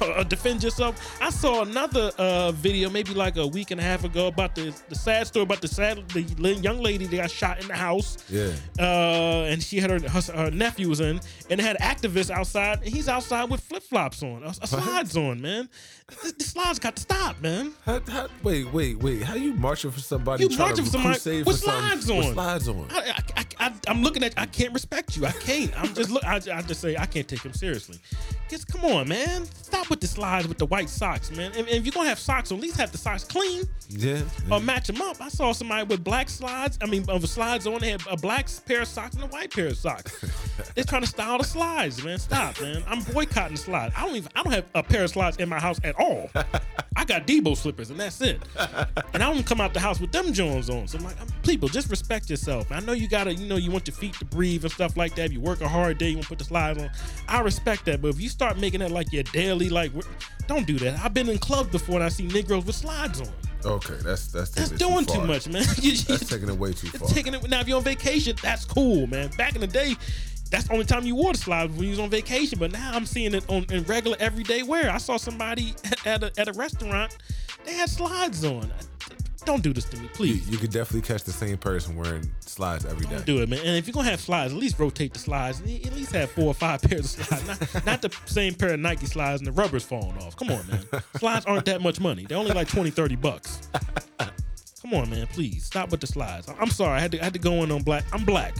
or defend yourself. I saw another uh, video maybe like a week and a half ago about the the sad story about the sad the young lady that got shot in the house. Yeah. Uh, and she had her, her, her nephew was in, and had activists outside. And he's outside with flip flops on, uh, slides on, man. The, the, slides got to stop, man. How, how, wait, wait, wait. How you marching for somebody? You marching for somebody with slides on? With slides on. I, I, I, am looking at. I can't respect you. I can't. I'm just look. I, I just say I can't take him seriously. Just come on, man. Stop with the slides with the white socks, man. And, and if you're gonna have socks, at least have the socks clean. Yeah. yeah. Or match them up. I saw somebody with black slides. I mean, of the slides on. They had a black pair of socks and a white pair of socks. They're trying to style the slides, man. Stop, man. I'm boycotting the slides. I don't even. I don't have a pair of slides in my house at all. I got Deebo slippers and that's it. and I don't come out the house with them Jones on. So I'm like, people, just respect yourself. I know you gotta, you know, you want your feet to breathe and stuff like that. If you work a hard day, you want to put the slides on. I respect that, but if you start making that like your daily, like, don't do that. I've been in clubs before and I see Negroes with slides on. Okay, that's that's that's doing too, too, much, man. you, that's taking it way too far. Taking it now. If you're on vacation, that's cool, man. Back in the day, that's the only time you wore the slides when you was on vacation. But now I'm seeing it on in regular everyday wear. I saw somebody at a, at a restaurant, they had slides on. Don't do this to me, please. You, you could definitely catch the same person wearing slides every Don't day. do it, man. And if you're gonna have slides, at least rotate the slides. At least have four or five pairs of slides, not, not the same pair of Nike slides and the rubber's falling off. Come on, man. slides aren't that much money. They're only like 20, 30 bucks. Come on, man. Please stop with the slides. I'm sorry. I had to I had to go in on black. I'm black.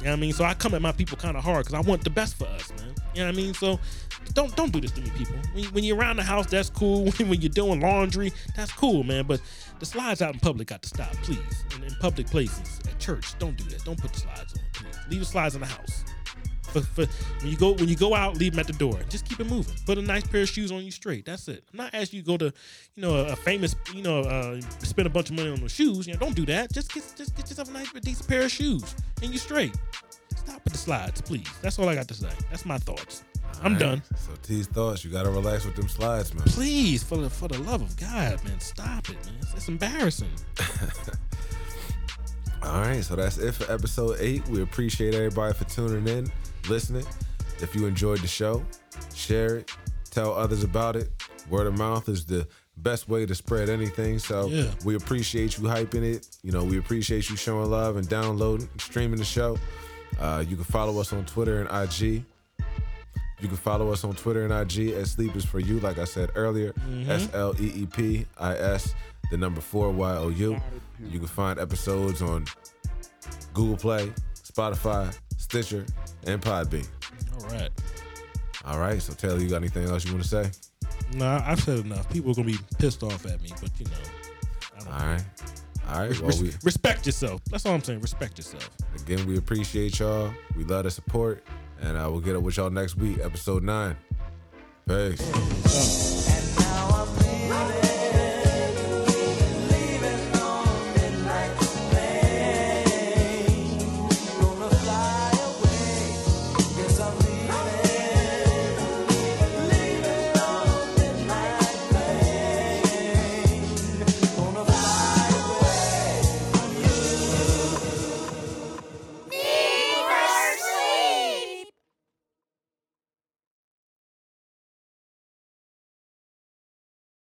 You know what I mean? So I come at my people kind of hard because I want the best for us, man. You know what I mean? So don't don't do this to me, people. When, when you're around the house, that's cool. when you're doing laundry, that's cool, man. But the slides out in public got to stop, please. In, in public places, at church, don't do that. Don't put the slides on, please. Leave the slides in the house. For, for, when you go when you go out, leave them at the door. Just keep it moving. Put a nice pair of shoes on you straight. That's it. I'm not asking you to go to, you know, a, famous, you know, uh, spend a bunch of money on those shoes. You know, don't do that. Just get just get yourself a nice, decent pair of shoes, and you straight. Stop with the slides, please. That's all I got to say. That's my thoughts. I'm right. done. So T's thoughts, you gotta relax with them slides, man. Please, for the for the love of God, man, stop it, man. It's, it's embarrassing. All right, so that's it for episode eight. We appreciate everybody for tuning in, listening. If you enjoyed the show, share it, tell others about it. Word of mouth is the best way to spread anything. So yeah. we appreciate you hyping it. You know, we appreciate you showing love and downloading, streaming the show. Uh, you can follow us on Twitter and IG. You can follow us on Twitter and IG at Sleepers for You, like I said earlier. Mm-hmm. S L E E P I S, the number four Y O U. You can find episodes on Google Play, Spotify, Stitcher, and Podbean. All right. All right. So Taylor, you got anything else you want to say? Nah, I've said enough. People are gonna be pissed off at me, but you know. All right. All right. Well, Res- we, respect yourself. That's all I'm saying. Respect yourself. Again, we appreciate y'all. We love the support. And uh, we'll get up with y'all next week, episode nine. Peace.